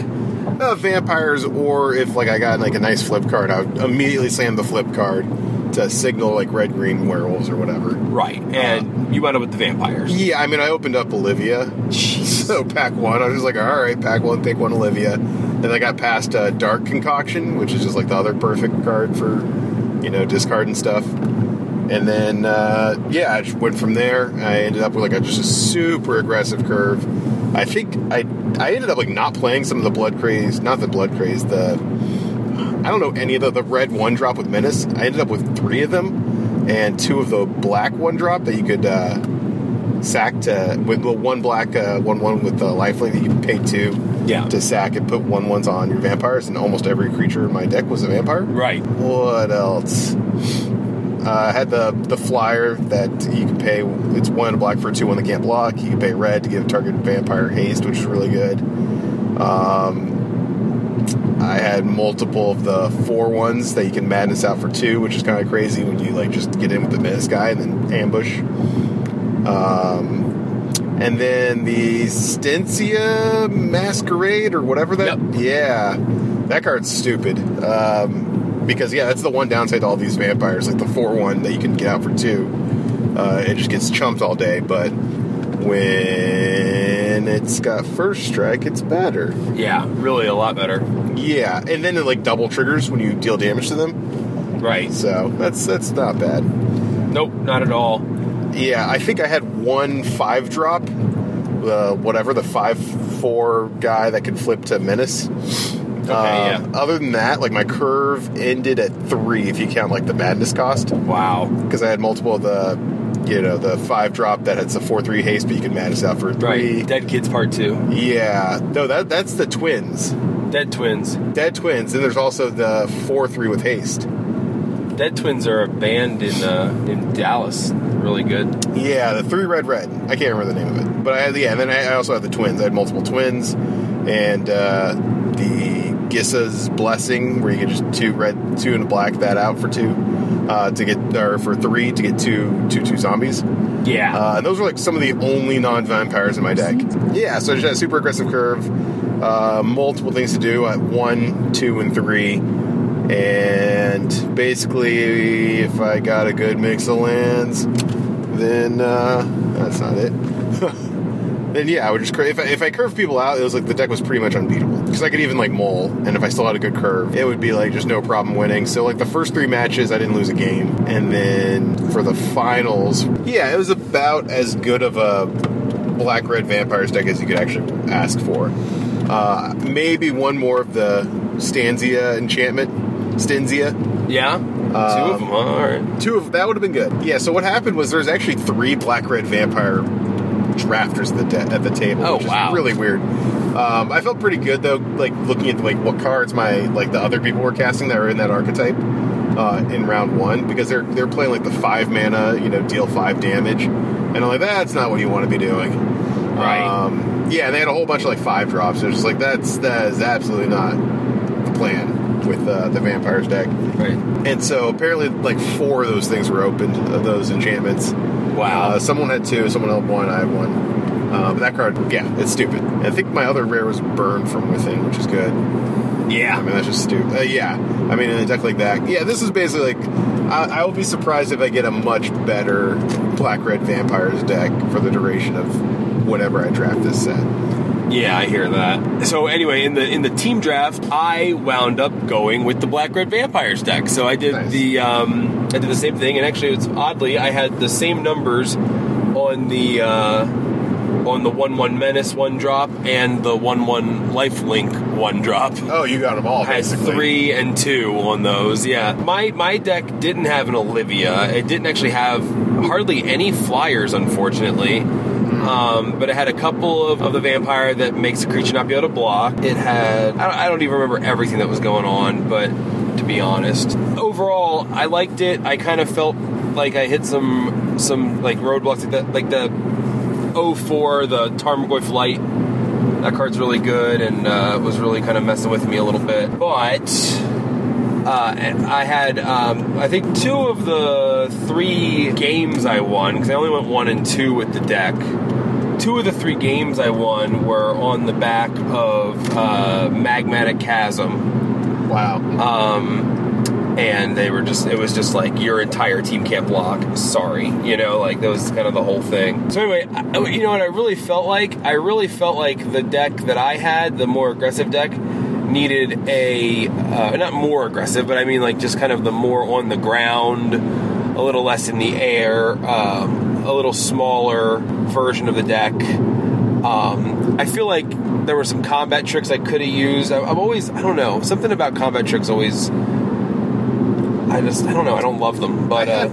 uh, vampires, or if like I got like a nice flip card, I would immediately slam the flip card to signal like red green werewolves or whatever. Right. And you wound up with the vampires. Yeah, I mean I opened up Olivia, (laughs) so pack one. I was just like, all right, pack one, pick one Olivia. Then I got past uh, Dark Concoction, which is just like the other perfect card for you know discarding stuff. And then uh, yeah, I just went from there. I ended up with like a, just a super aggressive curve. I think I I ended up like not playing some of the blood craze, not the blood craze, the I don't know any of the, the red one drop with menace. I ended up with three of them and two of the black one drop that you could uh, sack to with well, one black uh, one one with the lifelink that you pay two Yeah. to sack and put one ones on your vampires. And almost every creature in my deck was a vampire. Right. What else? Uh, I had the the flyer that you can pay. It's one black for two one that can't block. You can pay red to give target vampire haste, which is really good. Um, I had multiple of the four ones that you can madness out for two, which is kind of crazy when you like just get in with the menace guy and then ambush. Um, and then the Stensia Masquerade or whatever that. Yep. Yeah, that card's stupid. Um, because yeah, that's the one downside to all these vampires, like the four one that you can get out for two. Uh, it just gets chumped all day, but when it's got first strike, it's better. Yeah. Really a lot better. Yeah, and then it like double triggers when you deal damage to them. Right. So that's that's not bad. Nope. Not at all. Yeah, I think I had one five drop, uh, whatever the five four guy that could flip to menace. Okay, yeah. Other than that, like my curve ended at three if you count like the madness cost, Wow. because I had multiple of the, you know, the five drop that has a four three haste, but you can madness out for three. Right. Dead Kids Part Two. Yeah, no, that that's the twins, Dead Twins. dead twins. Then there's also the four three with haste. Dead Twins are a band in uh, in Dallas. Really good. Yeah, the three red red. I can't remember the name of it, but I had yeah. And then I also had the twins. I had multiple twins, and uh, the Gisa's blessing, where you get just two red, two and a black that out for two, uh, to get or for three to get two two two zombies. Yeah. Uh, and those were like some of the only non vampires in my deck. Yeah, so just a super aggressive curve, uh, multiple things to do at one, two, and three. And basically, if I got a good mix of lands, then uh, that's not it. (laughs) then yeah, I would just cur- if I, if I curved people out, it was like the deck was pretty much unbeatable because I could even like mull, and if I still had a good curve, it would be like just no problem winning. So like the first three matches, I didn't lose a game, and then for the finals, yeah, it was about as good of a black red vampires deck as you could actually ask for. Uh, maybe one more of the Stensia enchantment, Stensia. yeah. Two of them. All right. Two of that would have been good. Yeah. So what happened was there's actually three black red vampire drafters at the de- at the table. Oh, which is wow. really weird. Um, I felt pretty good though, like looking at like what cards my like the other people were casting that were in that archetype uh, in round one because they're they're playing like the five mana, you know, deal five damage, and I'm like that's not what you want to be doing. Right. Um, yeah, and they had a whole bunch of like five drops. It was just like that's that is absolutely not the plan with uh, the vampires deck. Right. And so apparently, like four of those things were opened, of those enchantments. Wow. Uh, someone had two, someone had one, I had one. Uh, but that card, yeah, it's stupid. And I think my other rare was Burn from Within, which is good. Yeah. I mean, that's just stupid. Uh, yeah. I mean, in a deck like that, yeah, this is basically like, I, I will be surprised if I get a much better Black Red Vampires deck for the duration of whatever I draft this set. Yeah, I hear that. So anyway, in the in the team draft, I wound up going with the black red vampires deck. So I did Nice. the um, I did the same thing, and actually, it's oddly I had the same numbers on the uh, on the one one menace one drop and the one one life link one drop. Oh, you got them all, I had three and two on those. Yeah, my my deck didn't have an Olivia. It didn't actually have hardly any flyers, unfortunately. Um, but it had a couple of, of the vampire that makes the creature not be able to block. It had, I don't, I don't even remember everything that was going on, but to be honest, overall, I liked it. I kind of felt like I hit some, some like roadblocks, like the, like the 04, the Tarmogoyf Flight. That card's really good and uh, was really kind of messing with me a little bit. But uh, I had, um, I think, two of the three games I won, because I only went one and two with the deck. Two of the three games I won were on the back of uh, Magmatic Chasm. Wow. Um, and they were just, it was just like, your entire team can't block. Sorry. You know, like, that was kind of the whole thing. So, anyway, I, you know what I really felt like? I really felt like the deck that I had, the more aggressive deck, needed a uh, not more aggressive, but I mean like just kind of the more on the ground, a little less in the air, um, a little smaller version of the deck. Um, I feel like there were some combat tricks I could have used. I, I'm always I don't know something about combat tricks always. I just I don't know I don't love them, but uh,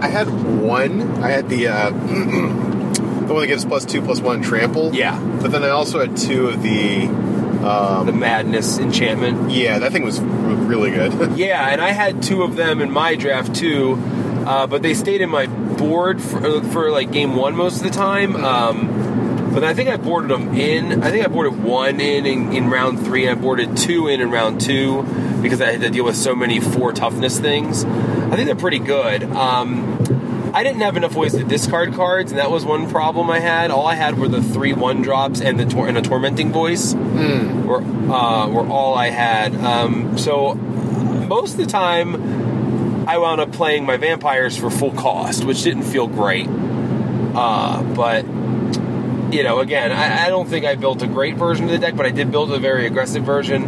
I had one. I had the uh, (clears throat) the one that gives plus two plus one trample. Yeah. But then I also had two of the. the madness enchantment. Yeah, that thing was really good. (laughs) Yeah, and I had two of them in my draft too, uh, but they stayed in my board for, for like game one most of the time. Um, but I think I boarded them in. I think I boarded one in, in in round three, and I boarded two in in round two because I had to deal with so many four toughness things. I think they're pretty good. Um, I didn't have enough ways to discard cards, and that was one problem I had. All I had were the three one drops and the tor- and a tormenting voice were uh, were all I had. Um, so most of the time, I wound up playing my vampires for full cost, which didn't feel great. Uh, but you know, again, I, I don't think I built a great version of the deck, but I did build a very aggressive version.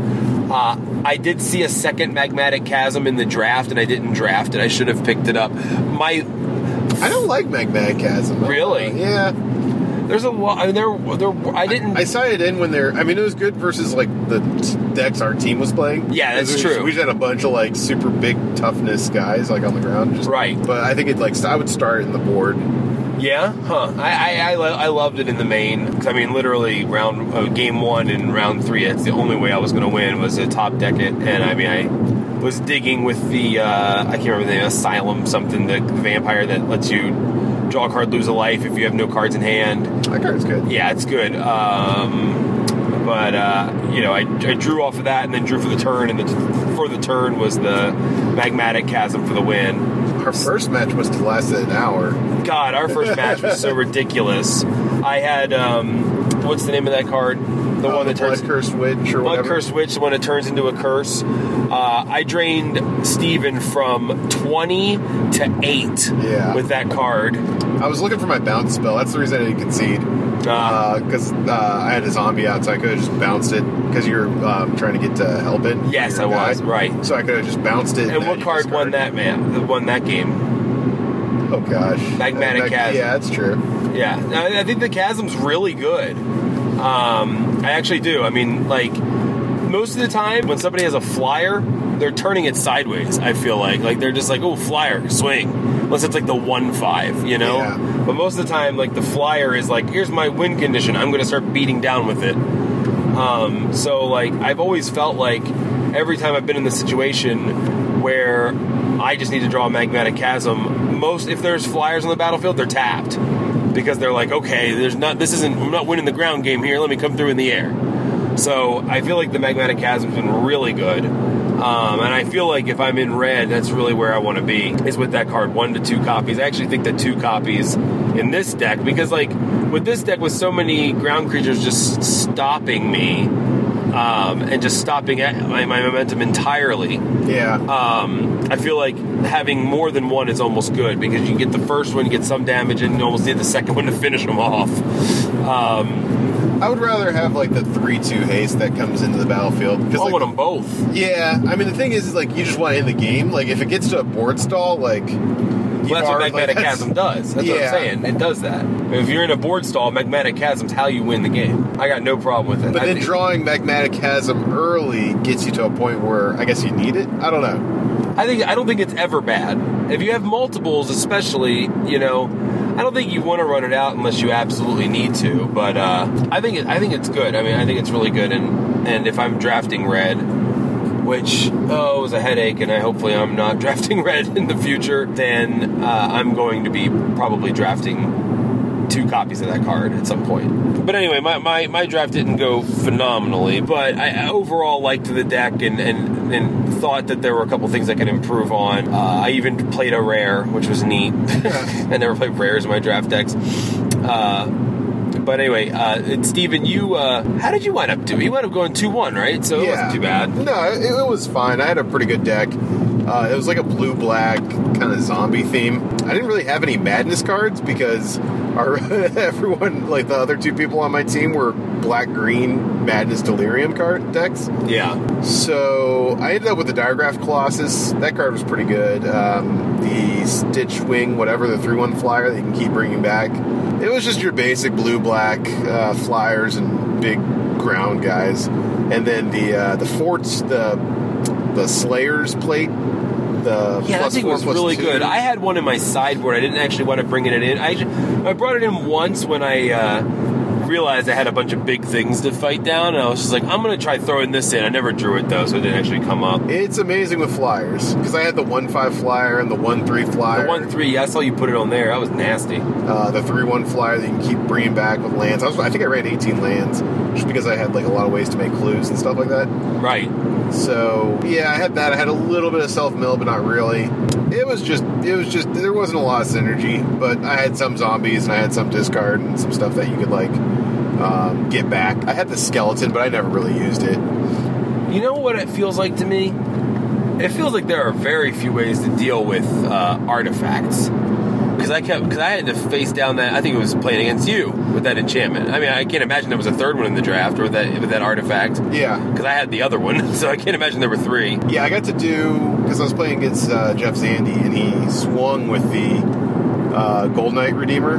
Uh, I did see a second magmatic chasm in the draft, and I didn't draft it. I should have picked it up. My I don't like Magmatic Chasm. Really? Yeah. There's a lot. I mean, there, there. I didn't. I saw it in when they're. I mean, it was good versus like the decks our team was playing. Yeah, that's We true. We just had a bunch of like super big toughness guys like on the ground. Just, Right. But I think it like I would start in the board. Yeah, huh? I I, I, lo- I loved it in the main 'cause, I mean, literally round uh, game one and round three. That's the only way I was going to win was to top deck it, and I mean, I was digging with the uh, I can't remember the name, Asylum something, the vampire that lets you draw a card, lose a life if you have no cards in hand. That card's good. Yeah, it's good. Um, but uh, you know, I, I drew off of that and then drew for the turn, and the for the turn was the magmatic chasm for the win. Our first match must have lasted an hour. God, our first match was so (laughs) ridiculous. I had um, what's the name of that card? The Uh, one that turns Cursed Witch or Blood whatever. Curse Witch, the one that turns into a curse. Uh, I drained Stephen from 20 to 8 Yeah. with that card. I was looking for my bounce spell. That's the reason I didn't concede. Uh, Because uh, I had a zombie out, so I could have just bounced it. Because you were um, trying to get to help it. Yes, I guy. was, right. So I could have just bounced it. and then what card won that, man? Won that game? Oh gosh, Magmatic Mag- Chasm. Yeah, that's true. Yeah, I I think the chasm's really good. Um, I actually do. I mean, like most of the time when somebody has a flyer, they're turning it sideways. I feel like like they're just like, oh, flyer, swing. Unless it's like the one five, you know. Yeah. But most of the time, like the flyer is like, here's my win condition. I'm going to start beating down with it. Um, so like I've always felt like every time I've been in this situation where I just need to draw a magmatic chasm, most if there's flyers on the battlefield, they're tapped because they're like, okay, there's not this isn't I'm not winning the ground game here. Let me come through in the air. So I feel like the magmatic chasm's been really good. Um, and I feel like if I'm in red, that's really where I want to be. Is with that card, one to two copies. I actually think that two copies in this deck because, like, with this deck, with so many ground creatures just stopping me um, and just stopping at my, my momentum entirely, Yeah. um, I feel like having more than one is almost good because you get the first one, you get some damage, and you almost need the second (laughs) one to finish them off. Um, I would rather have like the three-two haste that comes into the battlefield. I Because like, want them both. yeah, I mean the thing is, is like you just want to end the game. Like if it gets to a board stall, like Well, that's what Magmatic Chasm does. That's what I'm saying. It does that. If you're in a board stall, Magmatic Chasm's how you win the game. I got no problem with it. But I then think- drawing Magmatic Chasm early gets you to a point where I guess you need it. I don't know. I think I don't think it's ever bad. If you have multiples, especially, you know, I don't think you want to run it out unless you absolutely need to. But uh, I think it, I think it's good. I mean, I think it's really good. And and if I'm drafting red, which oh was a headache, and I hopefully I'm not (laughs) drafting red in the future, then uh, I'm going to be probably drafting two copies of that card at some point. But anyway, my, my, my draft didn't go phenomenally, but I overall liked the deck and, and, and thought that there were a couple things I could improve on. Uh, I even played a rare, which was neat. (laughs) I never played rares in my draft decks. Uh, but anyway, uh, Stephen, you uh, how did you wind up doing? You wound up going two one, right? So it wasn't too bad. No, it, it was fine. I had a pretty good deck. Uh, it was like a blue black kind of zombie theme. I didn't really have any madness cards because our (laughs) everyone, like the other two people on my team, were black green madness delirium card decks. Yeah, So I ended up with the Diregraf Colossus. That card was pretty good. Um, the Stitch Wing, whatever, the 3 1 flyer that you can keep bringing back. It was just your basic blue black uh, flyers and big ground guys. And then the uh, the forts, the the Slayers plate. The yeah, that thing four, was really two. good. I had one in my sideboard. I didn't actually want to bring it in. I I brought it in once when I. Uh, realized I had a bunch of big things to fight down, and I was just like, I'm gonna try throwing this in. I never drew it though, so it didn't actually come up. It's amazing with flyers because I had the one five flyer and the one three flyer. The one three, yeah, I saw you put it on there. That was nasty. uh, the three one flyer that you can keep bringing back with lands. I, was, I think I ran 18 lands just because I had like a lot of ways to make clues and stuff like that. Right. So yeah, I had that. I had a little bit of self mill, but not really. It was just, it was just, there wasn't a lot of synergy. But I had some zombies and I had some discard and some stuff that you could like um, get back. I had the skeleton, but I never really used it. You know what it feels like to me? It feels like there are very few ways to deal with uh, artifacts. Because I kept, because I had to face down that. I think it was playing against you with that enchantment. I mean, I can't imagine there was a third one in the draft with that with that artifact. Yeah, Because I had the other one, (laughs) so I can't imagine there were three. yeah. I got to do because I was playing against uh, Jeff Zandy, and he swung with the uh, Goldnight Redeemer.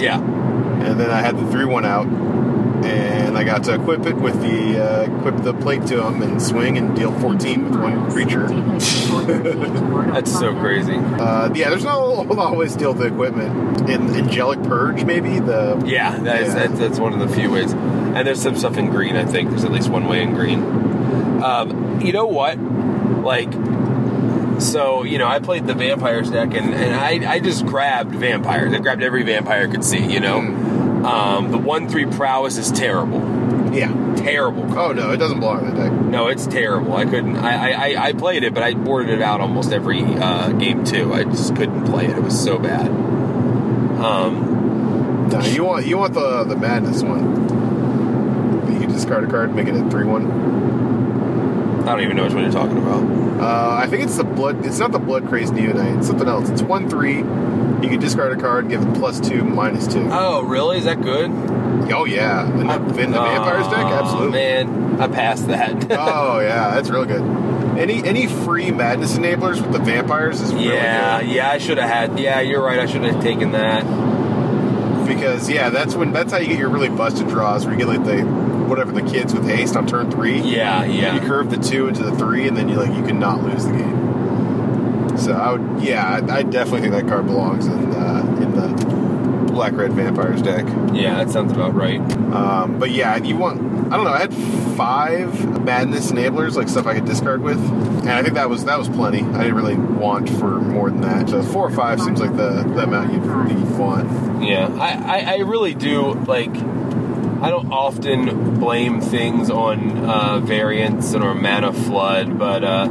Yeah. and then I had the three one out, and I got to equip it with the uh, equip the plate to him and swing and deal fourteen with one creature. (laughs) That's so crazy. Uh, yeah, there's no a whole lot to deal with the equipment. In Angelic Purge, maybe the Yeah, that is, Yeah. That's, that's one of the few ways. And there's some stuff in green. I think there's at least one way in green. Um, you know what? Like, so you know, I played the vampires deck, and, and I I just grabbed vampires. I grabbed every vampire I could see. You know, um, the one three prowess is terrible, yeah. terrible. Oh no, it doesn't belong in the deck. No, it's terrible. I couldn't. I, I, I- played it, but I boarded it out almost every uh, game too. I just couldn't play it. It was so bad. Um, No, you want you want the the madness one. You discard a card, make it a three one. I don't even know which one you're talking about. Uh, I think it's the blood. It's not the blood crazed Neonate. It's something else. It's one three. You can discard a card, give it plus two, minus two. Oh, really? Is that good? Oh yeah, in the, in the vampires deck, absolutely. Man, I passed that. (laughs) oh yeah, that's real good. Any any free madness enablers with the vampires is really yeah, good yeah, I should have had. Yeah, you're right. I should have taken that. because yeah, that's when that's how you get your really busted draws where you get like the whatever the kids with haste on turn three. Yeah, yeah. You curve the two into the three, and then you like you can not lose the game. So I would yeah, I, I definitely think that card belongs in uh, in the black red vampires deck. Yeah, that sounds about right. Um, but yeah, you want I don't know. I had five madness enablers, like stuff I could discard with, and I think that was that was plenty. I didn't really want for more than that. So four or five seems like the, the amount you'd, you'd want. Yeah, I, I, I really do like. I don't often blame things on uh, variance or mana flood, but uh,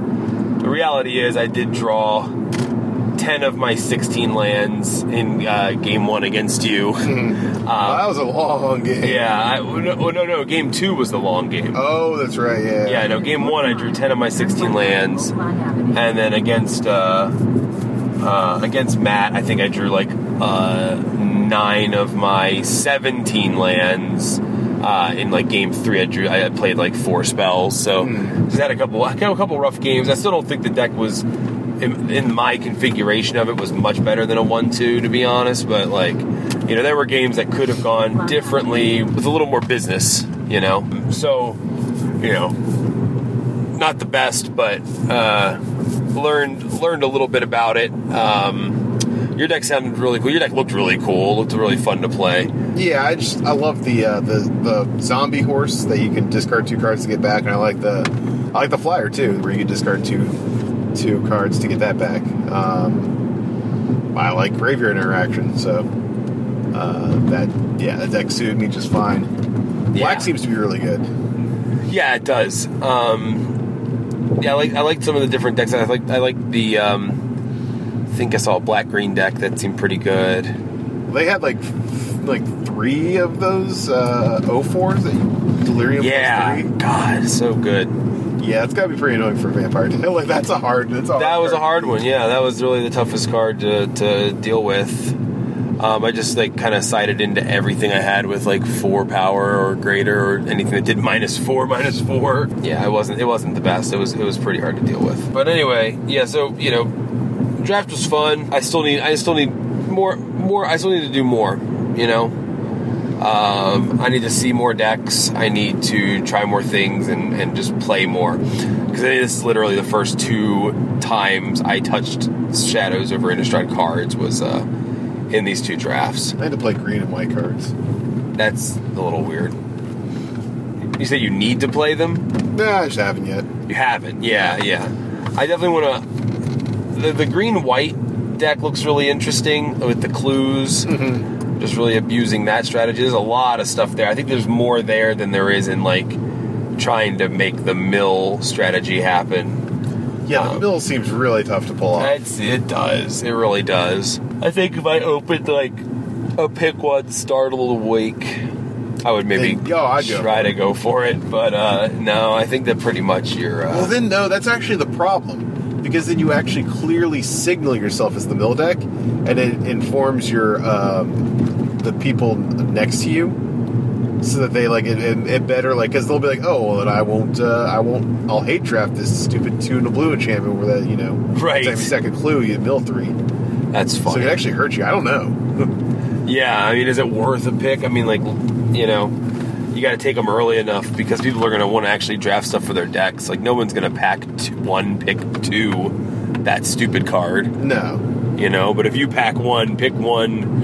the reality is I did draw 10 of my 16 lands in uh, game one against you. (laughs) Wow, that was a long game. yeah, I, no, oh, no, no, game two was the long game. Oh, that's right. Yeah. Yeah, no, game one I drew 10 of my 16 lands, and then against uh, uh, against Matt, I think I drew like uh, nine of my 17 lands. Uh, in like game three, I drew. I played like four spells, so just had a couple. I had a couple rough games. I still don't think the deck was in, in my configuration of it was much better than a one-two, to be honest. But like, you know, there were games that could have gone differently with a little more business. You know, so you know, not the best, but uh, learned learned a little bit about it. Um, Your deck sounded really cool. Your deck looked really cool. Looked really fun to play. Yeah, I just I love the uh, the the zombie horse that you can discard two cards to get back, and I like the I like the flyer too, where you can discard two two cards to get that back. Um, I like graveyard interaction, so uh, that yeah, that deck suited me just fine. Black seems to be really good. Yeah, it does. Um, yeah, I like I like some of the different decks. I like I like the. Um, think I saw a black green deck that seemed pretty good. They had like like three of those uh, O4s that you delirium Yeah, three. God, so good. Yeah, it's gotta be pretty annoying for a vampire. (laughs) like that's a hard. That's a hard That was a hard one. Yeah, that was really the toughest card to, to deal with. Um, I just like kind of sided into everything I had with like four power or greater or anything that did minus four, (laughs) minus four. Yeah, it wasn't it wasn't the best. It was it was pretty hard to deal with. But anyway, yeah. So you know, draft was fun. I still need I still need more more. I still need to do more. You know, um, I need to see more decks. I need to try more things and, and just play more. Because this is literally the first two times I touched Shadows over Innistrad cards was uh, in these two drafts. I had to play green and white cards. That's a little weird. You say you need to play them? Nah, I just haven't yet. You haven't. Yeah, yeah. I definitely want to. The, the green white deck looks really interesting with the clues. Just really abusing that strategy. There's a lot of stuff there. I think there's more there than there is in like trying to make the mill strategy happen. Yeah, the Um, mill seems really tough to pull off. It's, it does. It really does. I think if I opened like a pick one startle awake, I would maybe Then- oh, I'd try to go for it. But uh, no, I think that pretty much you're. Uh, Well, then no, that's actually the problem because then you actually clearly signal yourself as the mill deck, and it informs your um, the people next to you, so that they like it, it, it better like because they'll be like, oh, well, then I won't, uh, I won't, I'll hate draft this stupid two and a blue enchantment where that you know, Right. every second clue you mill three, that's so fun. it actually hurts you. I don't know. (laughs) Yeah, I mean, is it worth a pick? I mean, like, you know, you got to take them early enough because people are going to want to actually draft stuff for their decks. Like, no one's going to pack two, one, pick two, that stupid card, no, you know. But if you pack one, pick one,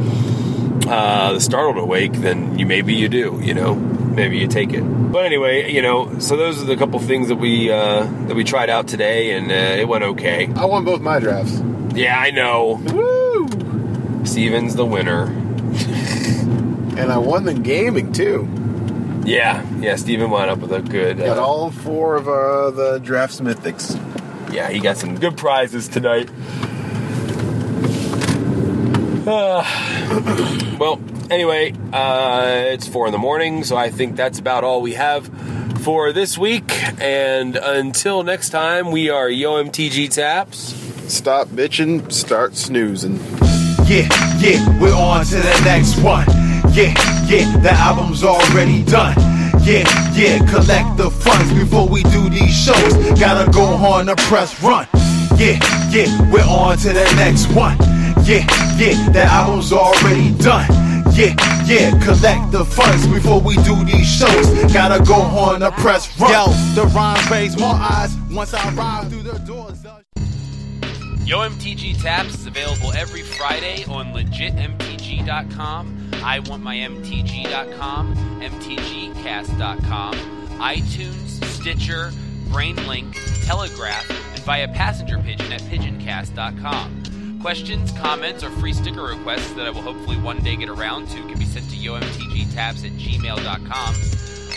uh, the startled awake, then you maybe you do, you know, maybe you take it. But anyway, you know, so those are the couple things that we uh, that we tried out today, and uh, it went okay. I won both my drafts. Yeah, I know. Woo! Stephen's the winner. (laughs) And I won the gaming too. Yeah, yeah. Stephen wound up with a good. Got Uh, all four of uh, the drafts mythics. Yeah, he got some good prizes tonight. Ah. (sighs) well, anyway, uh, it's four in the morning, so I think that's about all we have for this week. And until next time, we are Yo MTG Taps. Stop bitching, start snoozing. Yeah, yeah, we're on to the next one. Yeah, yeah, the album's already done. Yeah, yeah, collect the funds before we do these shows. Gotta go on the press run. Yeah, yeah, we're on to the next one. Yeah, yeah, the album's already done. Yeah, yeah, collect the funds before we do these shows. Gotta go on the press run. Yo, the rhyme raise more eyes once I ride through the doors. Yo MTG Taps is available every Friday on legitmtg.com, I want my MTG.com, MTGcast.com, iTunes, Stitcher, BrainLink, Telegraph, and via passenger pigeon at pigeoncast.com. Questions, comments, or free sticker requests that I will hopefully one day get around to can be sent to yomtgtaps at gmail.com.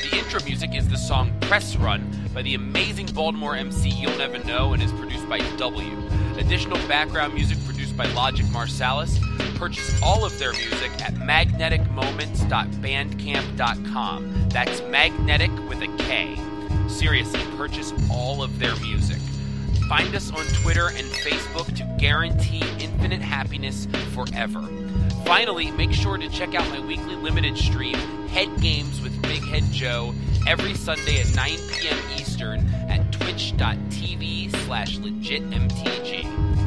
The intro music is the song Press Run by the amazing Baltimore MC You'll Never Know and is produced by W. Additional background music by Logic Marsalis. Purchase all of their music at magneticmoments.bandcamp.com. That's magnetic with a K. Seriously, purchase all of their music. Find us on Twitter and Facebook to guarantee infinite happiness forever. Finally, make sure to check out my weekly limited stream, Head Games with Big Head Joe, every Sunday at 9 p.m. Eastern at twitch.tv slash legitmtg.